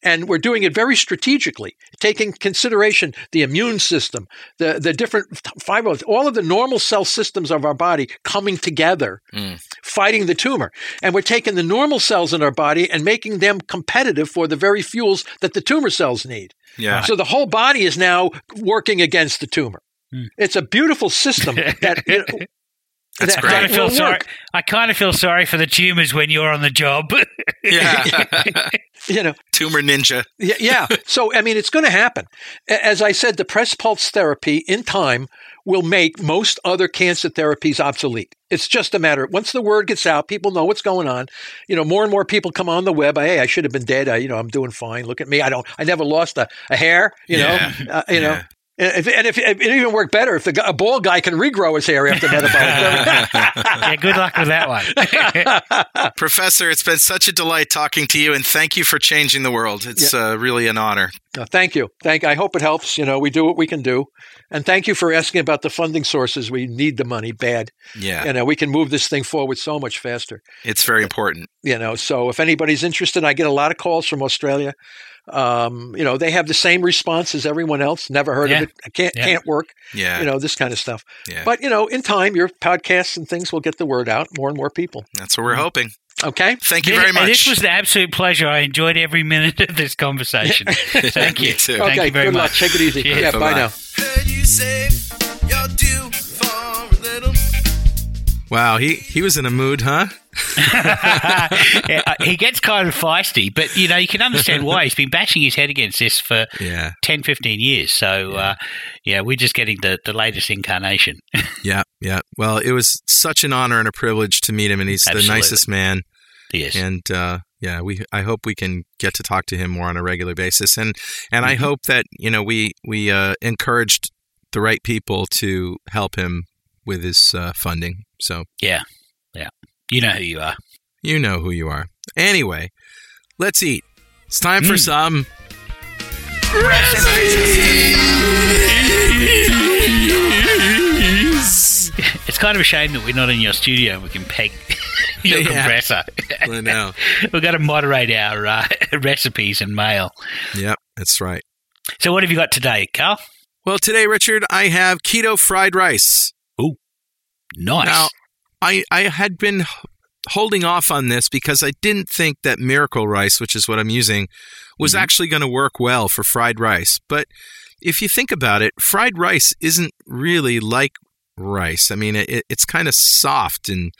And we're doing it very strategically, taking consideration the immune system, the, the different fibers, all of the normal cell systems of our body coming together, Mm. fighting the tumor. And we're taking the normal cells in our body and making them competitive for the very fuels that the tumor cells need. Yeah. So the whole body is now working against the tumor. Hmm. It's a beautiful system that you know, That's that- great. I kind of feel will sorry. work. I kind of feel sorry for the tumors when you're on the job. Yeah. You know, Tumor ninja. yeah, yeah. So I mean, it's going to happen. As I said, the press pulse therapy in time will make most other cancer therapies obsolete. It's just a matter. Once the word gets out, people know what's going on. You know, more and more people come on the web. Hey, I should have been dead. I, you know, I'm doing fine. Look at me. I don't. I never lost a, a hair. You Yeah. know. Uh, you know. And if, and if it even worked better if the guy, a bald guy can regrow his hair after metabolic therapy. yeah, good luck with that one. Professor, it's been such a delight talking to you, and thank you for changing the world. It's uh, really an honor. Uh, thank you. Thank. I hope it helps. You know, we do what we can do, and thank you for asking about the funding sources. We need the money bad. Yeah, You know, we can move this thing forward so much faster. it's very important. You know, so if anybody's interested, I get a lot of calls from Australia. Um, you know, they have the same response as everyone else. Never heard Yeah. of it. I can't Yeah. can't work. Yeah, You know, this kind of stuff. yeah. But you know, in time, your podcasts and things will get the word out. More and more people. That's what we're hoping. Okay. Thank you very much. This was an absolute pleasure. I enjoyed every minute of this conversation. Thank you. too. Thank okay. you very good much. luck. Take it easy. Cheers. Yeah. Bye Bye-bye. now. Heard you say you're due for a little. Wow, he, he was in a mood, huh? Yeah, uh, he gets kind of feisty, but you know you can understand why. He's been bashing his head against this for Yeah. 10, 15 years. So yeah, uh, yeah we're just getting the, the latest incarnation. Yeah, yeah. Well, it was such an honor and a privilege to meet him, and he's the nicest man. Yes. And uh, yeah, we I hope we can get to talk to him more on a regular basis, and and I Mhm. hope that you know we we uh, encouraged the right people to help him with his uh, funding. So Yeah. Yeah. You know who you are. you know who you are. Anyway, let's eat. It's time for Mm. some. It's kind of a shame that we're not in your studio and we can peg your Yeah. compressor. I know. We've got to moderate our uh, recipes and mail. Yep, that's right. So, what have you got today, Carl? Well, today, Richard, I have keto fried rice. Ooh, nice. Now, I I had been holding off on this because I didn't think that Miracle Rice, which is what I'm using, was Mhm. actually going to work well for fried rice. But if you think about it, fried rice isn't really like rice. I mean, it, it's kind of soft and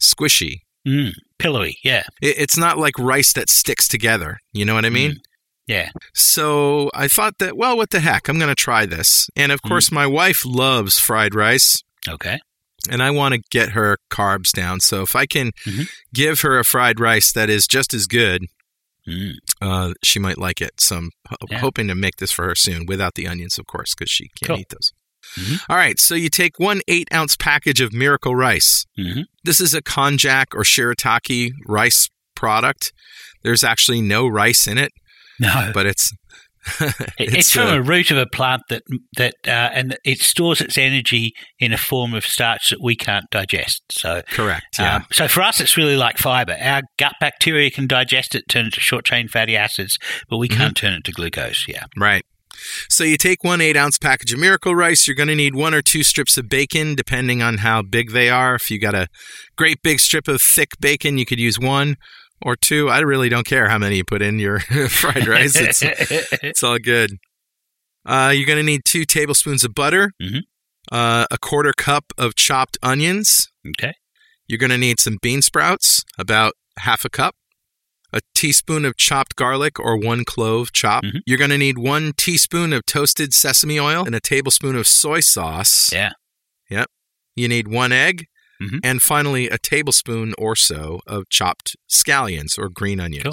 squishy. Mm, pillowy. Yeah. It, it's not like rice that sticks together. You know what I mean? Mm. Yeah. So I thought that, well, what the heck? I'm going to try this. And of course, my wife loves fried rice. Okay. and I want to get her carbs down. So if I can Mhm. give her a fried rice that is just as good, Mm. uh, she might like it. So I'm ho- Yeah. hoping to make this for her soon, without the onions, of course, because she can't Cool. eat those. Mhm. All right, so you take one eight ounce package of Miracle Rice. hmm This is a konjac or shirataki rice product. There's actually no rice in it, No. but it's It- it's, from uh, a root of a plant that that uh, and it stores its energy in a form of starch that we can't digest. So, correct. Yeah, um, so for us, it's really like fiber. Our gut bacteria can digest it, turn it to short chain fatty acids, but we can't turn it to glucose. Yeah. Right. So you take one eight ounce package of Miracle Rice. You're going to need one or two strips of bacon, depending on how big they are. If you got a great big strip of thick bacon, you could use one or two. I really don't care how many you put in your fried rice. It's it's all good. Uh, you're going to need two tablespoons of butter, Mhm. uh, a quarter cup of chopped onions. okay. You're going to need some bean sprouts, about half a cup, a teaspoon of chopped garlic or one clove chopped. Mhm. You're going to need one teaspoon of toasted sesame oil and a tablespoon of soy sauce. Yeah. Yep. You need one egg. Mhm. And finally, a tablespoon or so of chopped scallions or green onions. Cool.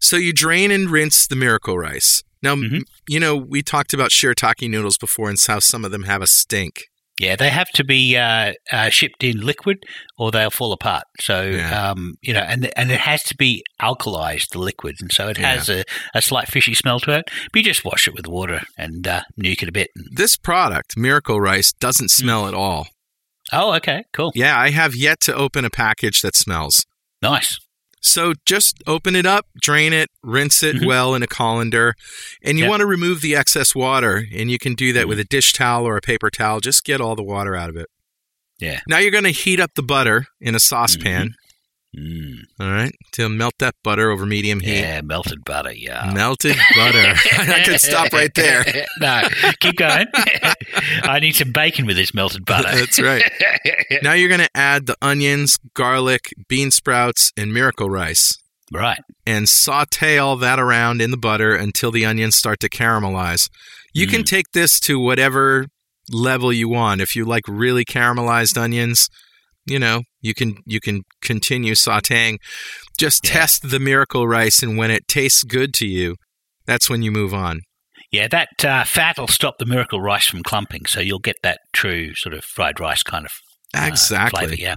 So you drain and rinse the miracle rice. Now, m- Mhm. you know, we talked about shirataki noodles before and how some of them have a stink. Yeah, they have to be uh, uh, shipped in liquid, or they'll fall apart. So, Yeah. um, you know, and and it has to be alkalized, the liquid, and so it Yeah. has a, a slight fishy smell to it. But you just wash it with water and uh, nuke it a bit. This product, Miracle Rice, doesn't Hmm. smell at all. oh, okay, cool, Yeah, I have yet to open a package that smells. nice. So just open it up, drain it, rinse it Mhm. well in a colander, and you Yep. want to remove the excess water. And you can do that with a dish towel or a paper towel. Just get all the water out of it. Yeah. Now you're going to heat up the butter in a saucepan, Mm, all right, to melt that butter over medium heat. yeah, melted butter. Yeah, Melted butter. I could stop right there. no, keep going. I need some bacon with this melted butter. That's right. Now you're going to add the onions, garlic, bean sprouts, and miracle rice. right. and saute all that around in the butter until the onions start to caramelize. You can Mm. take this to whatever level you want. If you like really caramelized onions, you know, you can you can continue sautéing. Just Yeah. test the miracle rice and when it tastes good to you, that's when you move on. Yeah, that uh, fat will stop the miracle rice from clumping, so you'll get that true sort of fried rice kind of uh, Exactly. flavour. Yeah.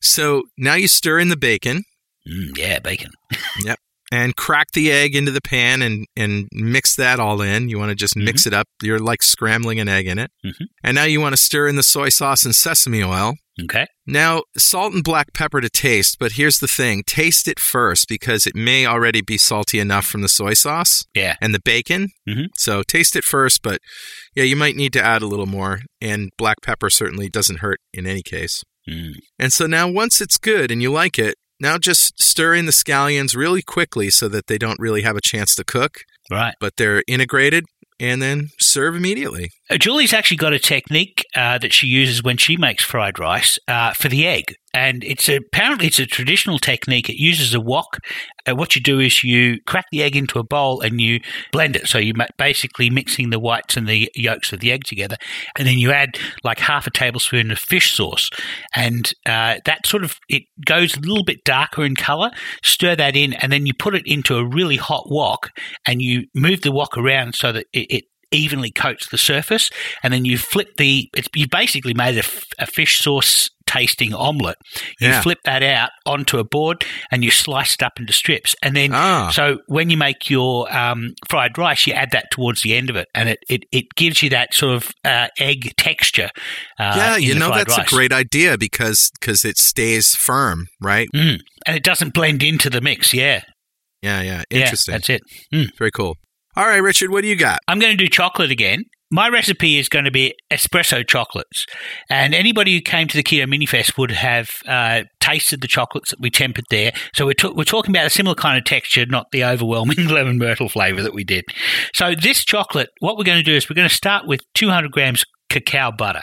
So now you stir in the bacon Mm, yeah, bacon. Yep. And crack the egg into the pan and, and mix that all in. You want to just mix it up. You're like scrambling an egg in it. Mhm. And now you want to stir in the soy sauce and sesame oil. Okay. Now, salt and black pepper to taste, but here's the thing taste it first because it may already be salty enough from the soy sauce Yeah. and the bacon. Mhm. So taste it first, but yeah, you might need to add a little more. And black pepper certainly doesn't hurt in any case. Mm. And so now, once it's good and you like it, now just stir in the scallions really quickly so that they don't really have a chance to cook, Right. but they're integrated, and then serve immediately. Julie's actually got a technique uh, that she uses when she makes fried rice uh, for the egg, and it's a, apparently it's a traditional technique. It uses a wok. Uh, what you do is you crack the egg into a bowl and you blend it. So you're basically mixing the whites and the yolks of the egg together, and then you add like half a tablespoon of fish sauce, and uh, that sort of it goes a little bit darker in color. Stir that in, and then you put it into a really hot wok, and you move the wok around so that it, it evenly coats the surface, and then you flip the. It's you basically made a, f- a fish sauce tasting omelette. You Yeah. flip that out onto a board and you slice it up into strips. And then, Ah. so when you make your um, fried rice, you add that towards the end of it, and it, it, it gives you that sort of uh, egg texture. Uh, yeah, you know that's rice. a great idea because because it stays firm, right? Mm. And it doesn't blend into the mix. Yeah. Yeah, yeah. Yeah, Interesting. that's it. Mm. Very cool. All right, Richard, what do you got? I'm going to do chocolate again. My recipe is going to be espresso chocolates. And anybody who came to the Keto Mini Fest would have uh, tasted the chocolates that we tempered there. So we're, ta- we're talking about a similar kind of texture, not the overwhelming lemon myrtle flavor that we did. So this chocolate, what we're going to do is we're going to start with 200 grams cacao butter.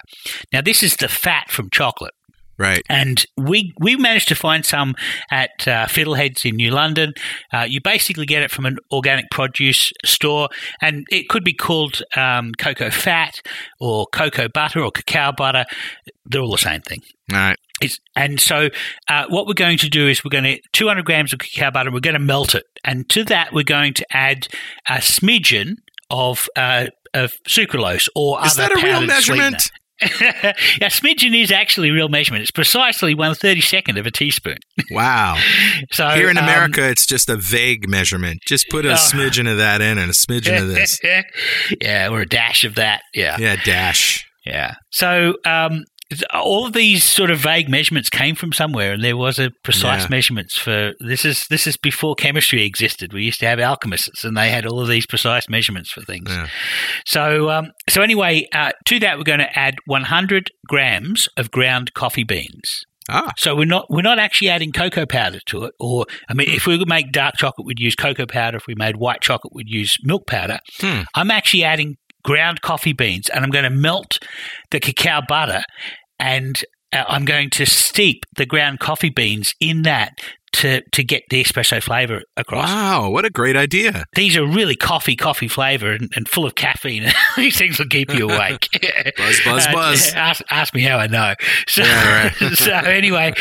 Now, this is the fat from chocolate. Right. And we we managed to find some at uh, Fiddleheads in New London. Uh, you basically get it from an organic produce store, and it could be called um, cocoa fat or cocoa butter or cacao butter. They're all the same thing. All right. It's, and so, uh, what we're going to do is we're going to 200 grams of cacao butter. We're going to melt it, and to that we're going to add a smidgen of uh, of sucralose or Is other that a real measurement? sweetener. yeah, smidgen is actually a real measurement. It's precisely one thirty second of a teaspoon. Wow. So Here in um, America, it's just a vague measurement. Just put a Oh. smidgen of that in and a smidgen of this. yeah, or a dash of that. Yeah, Yeah, dash. yeah. So um, all of these sort of vague measurements came from somewhere, and there was a precise Yeah. measurements for this is this is before chemistry existed. We used to have alchemists, and they had all of these precise measurements for things. Yeah. So, um, so anyway, uh, to that we're going to add 100 grams of ground coffee beans. Ah, So we're not we're not actually adding cocoa powder to it. Or I mean, if we would make dark chocolate, we'd use cocoa powder. If we made white chocolate, we'd use milk powder. Hmm. I'm actually adding ground coffee beans, and I'm going to melt the cacao butter, and uh, I'm going to steep the ground coffee beans in that to to get the espresso flavor across. wow. What a great idea. These are really coffee, coffee flavor and, and full of caffeine. These things will keep you awake. Buzz, buzz, Uh, buzz. ask, ask me how I know. So, Yeah, so anyway,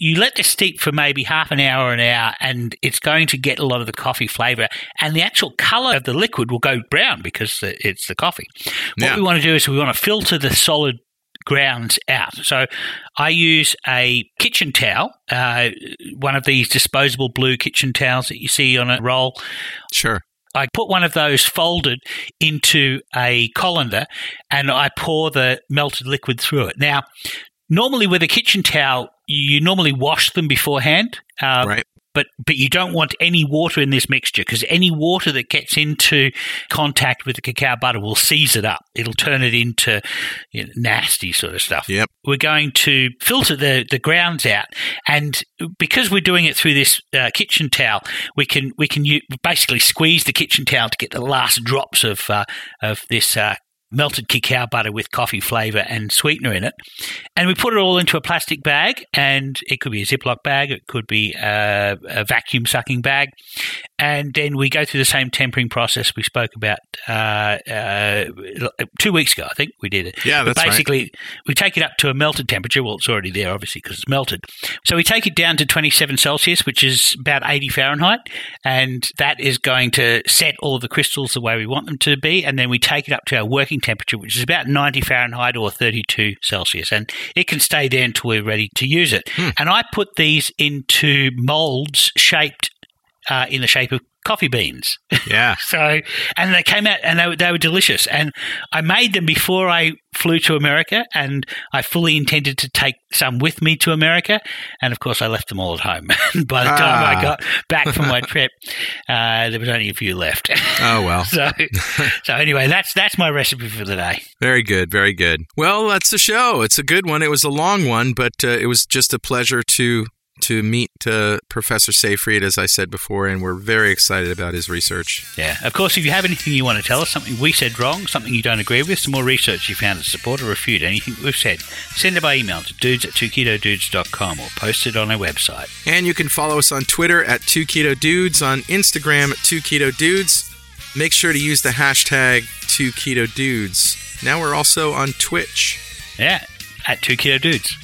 you let this steep for maybe half an hour or an hour, and it's going to get a lot of the coffee flavor, and the actual color of the liquid will go brown because it's the coffee. What Yeah. we want to do is we want to filter the solid grounds out. So I use a kitchen towel, uh, one of these disposable blue kitchen towels that you see on a roll. Sure. I put one of those folded into a colander and I pour the melted liquid through it. Now, normally with a kitchen towel, you normally wash them beforehand. Uh, right. But, but you don't want any water in this mixture because any water that gets into contact with the cacao butter will seize it up. It'll turn it into you know, nasty sort of stuff Yep. we're going to filter the, the grounds out, and because we're doing it through this uh, kitchen towel, we can we can u- basically squeeze the kitchen towel to get the last drops of uh, of this. Melted cacao butter with coffee flavor and sweetener in it. And we put it all into a plastic bag, and it could be a Ziploc bag, it could be a, a vacuum sucking bag. And then we go through the same tempering process we spoke about uh, uh, two weeks ago, I think we did it. Yeah, But that's right. basically, we take it up to a melted temperature. Well, it's already there, obviously, because it's melted. So we take it down to 27 Celsius, which is about 80 Fahrenheit, and that is going to set all of the crystals the way we want them to be. And then we take it up to our working temperature, which is about 90 Fahrenheit or 32 Celsius, and it can stay there until we're ready to use it. And I put these into molds shaped uh, in the shape of coffee beans. Yeah. So, and they came out and they were, they were delicious. And I made them before I flew to America, and I fully intended to take some with me to America. And of course, I left them all at home. By the time Ah. I got back from my trip, uh, there was only a few left. Oh well. so, so anyway, that's that's my recipe for the day. Very good, very good. Well, that's the show. It's a good one. It was a long one, but uh, it was just a pleasure to to meet uh, Professor Seyfried, as I said before, and we're very excited about his research. Yeah. Of course, if you have anything you want to tell us, something we said wrong, something you don't agree with, some more research you found to support or refute anything we've said, send it by email to dudes at 2ketodudes.com or post it on our website. And you can follow us on Twitter at 2ketodudes, on Instagram at 2ketodudes. Make sure to use the hashtag 2ketodudes. Now we're also on Twitch. Yeah, at 2ketodudes.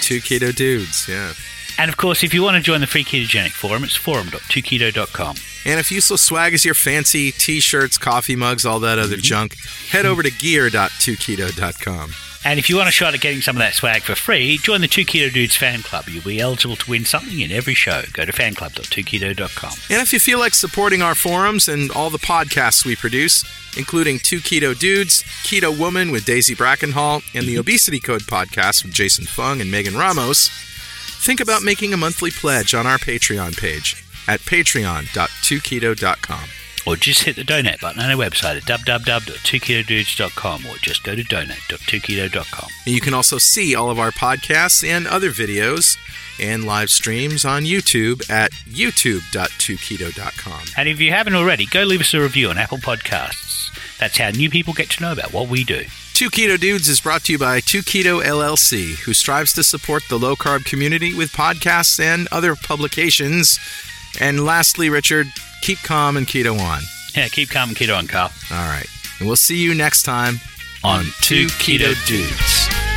2ketodudes, yeah. And of course, if you want to join the Free Ketogenic Forum, it's forum.2keto.com. And if you useless swag is your fancy t shirts, coffee mugs, all that other Mm-hmm. junk, head over to gear.2keto.com. And if you want a shot at getting some of that swag for free, join the 2 Keto Dudes fan club. You'll be eligible to win something in every show. Go to fanclub.2keto.com. And if you feel like supporting our forums and all the podcasts we produce, including Two Keto Dudes, Keto Woman with Daisy Brackenhall, and the Obesity Code podcast with Jason Fung and Megan Ramos, think about making a monthly pledge on our Patreon page at patreon.2keto.com. Or just hit the donate button on our website at www.2ketodudes.com or just go to donate.2keto.com. And you can also see all of our podcasts and other videos and live streams on YouTube at youtube.2keto.com. And if you haven't already, go leave us a review on Apple Podcasts. That's how new people get to know about what we do. Two Keto Dudes is brought to you by Two Keto LLC, who strives to support the low carb community with podcasts and other publications. And lastly, Richard, keep calm and keto on. Yeah, keep calm and keto on, Carl. All right. And we'll see you next time On Two Keto Dudes.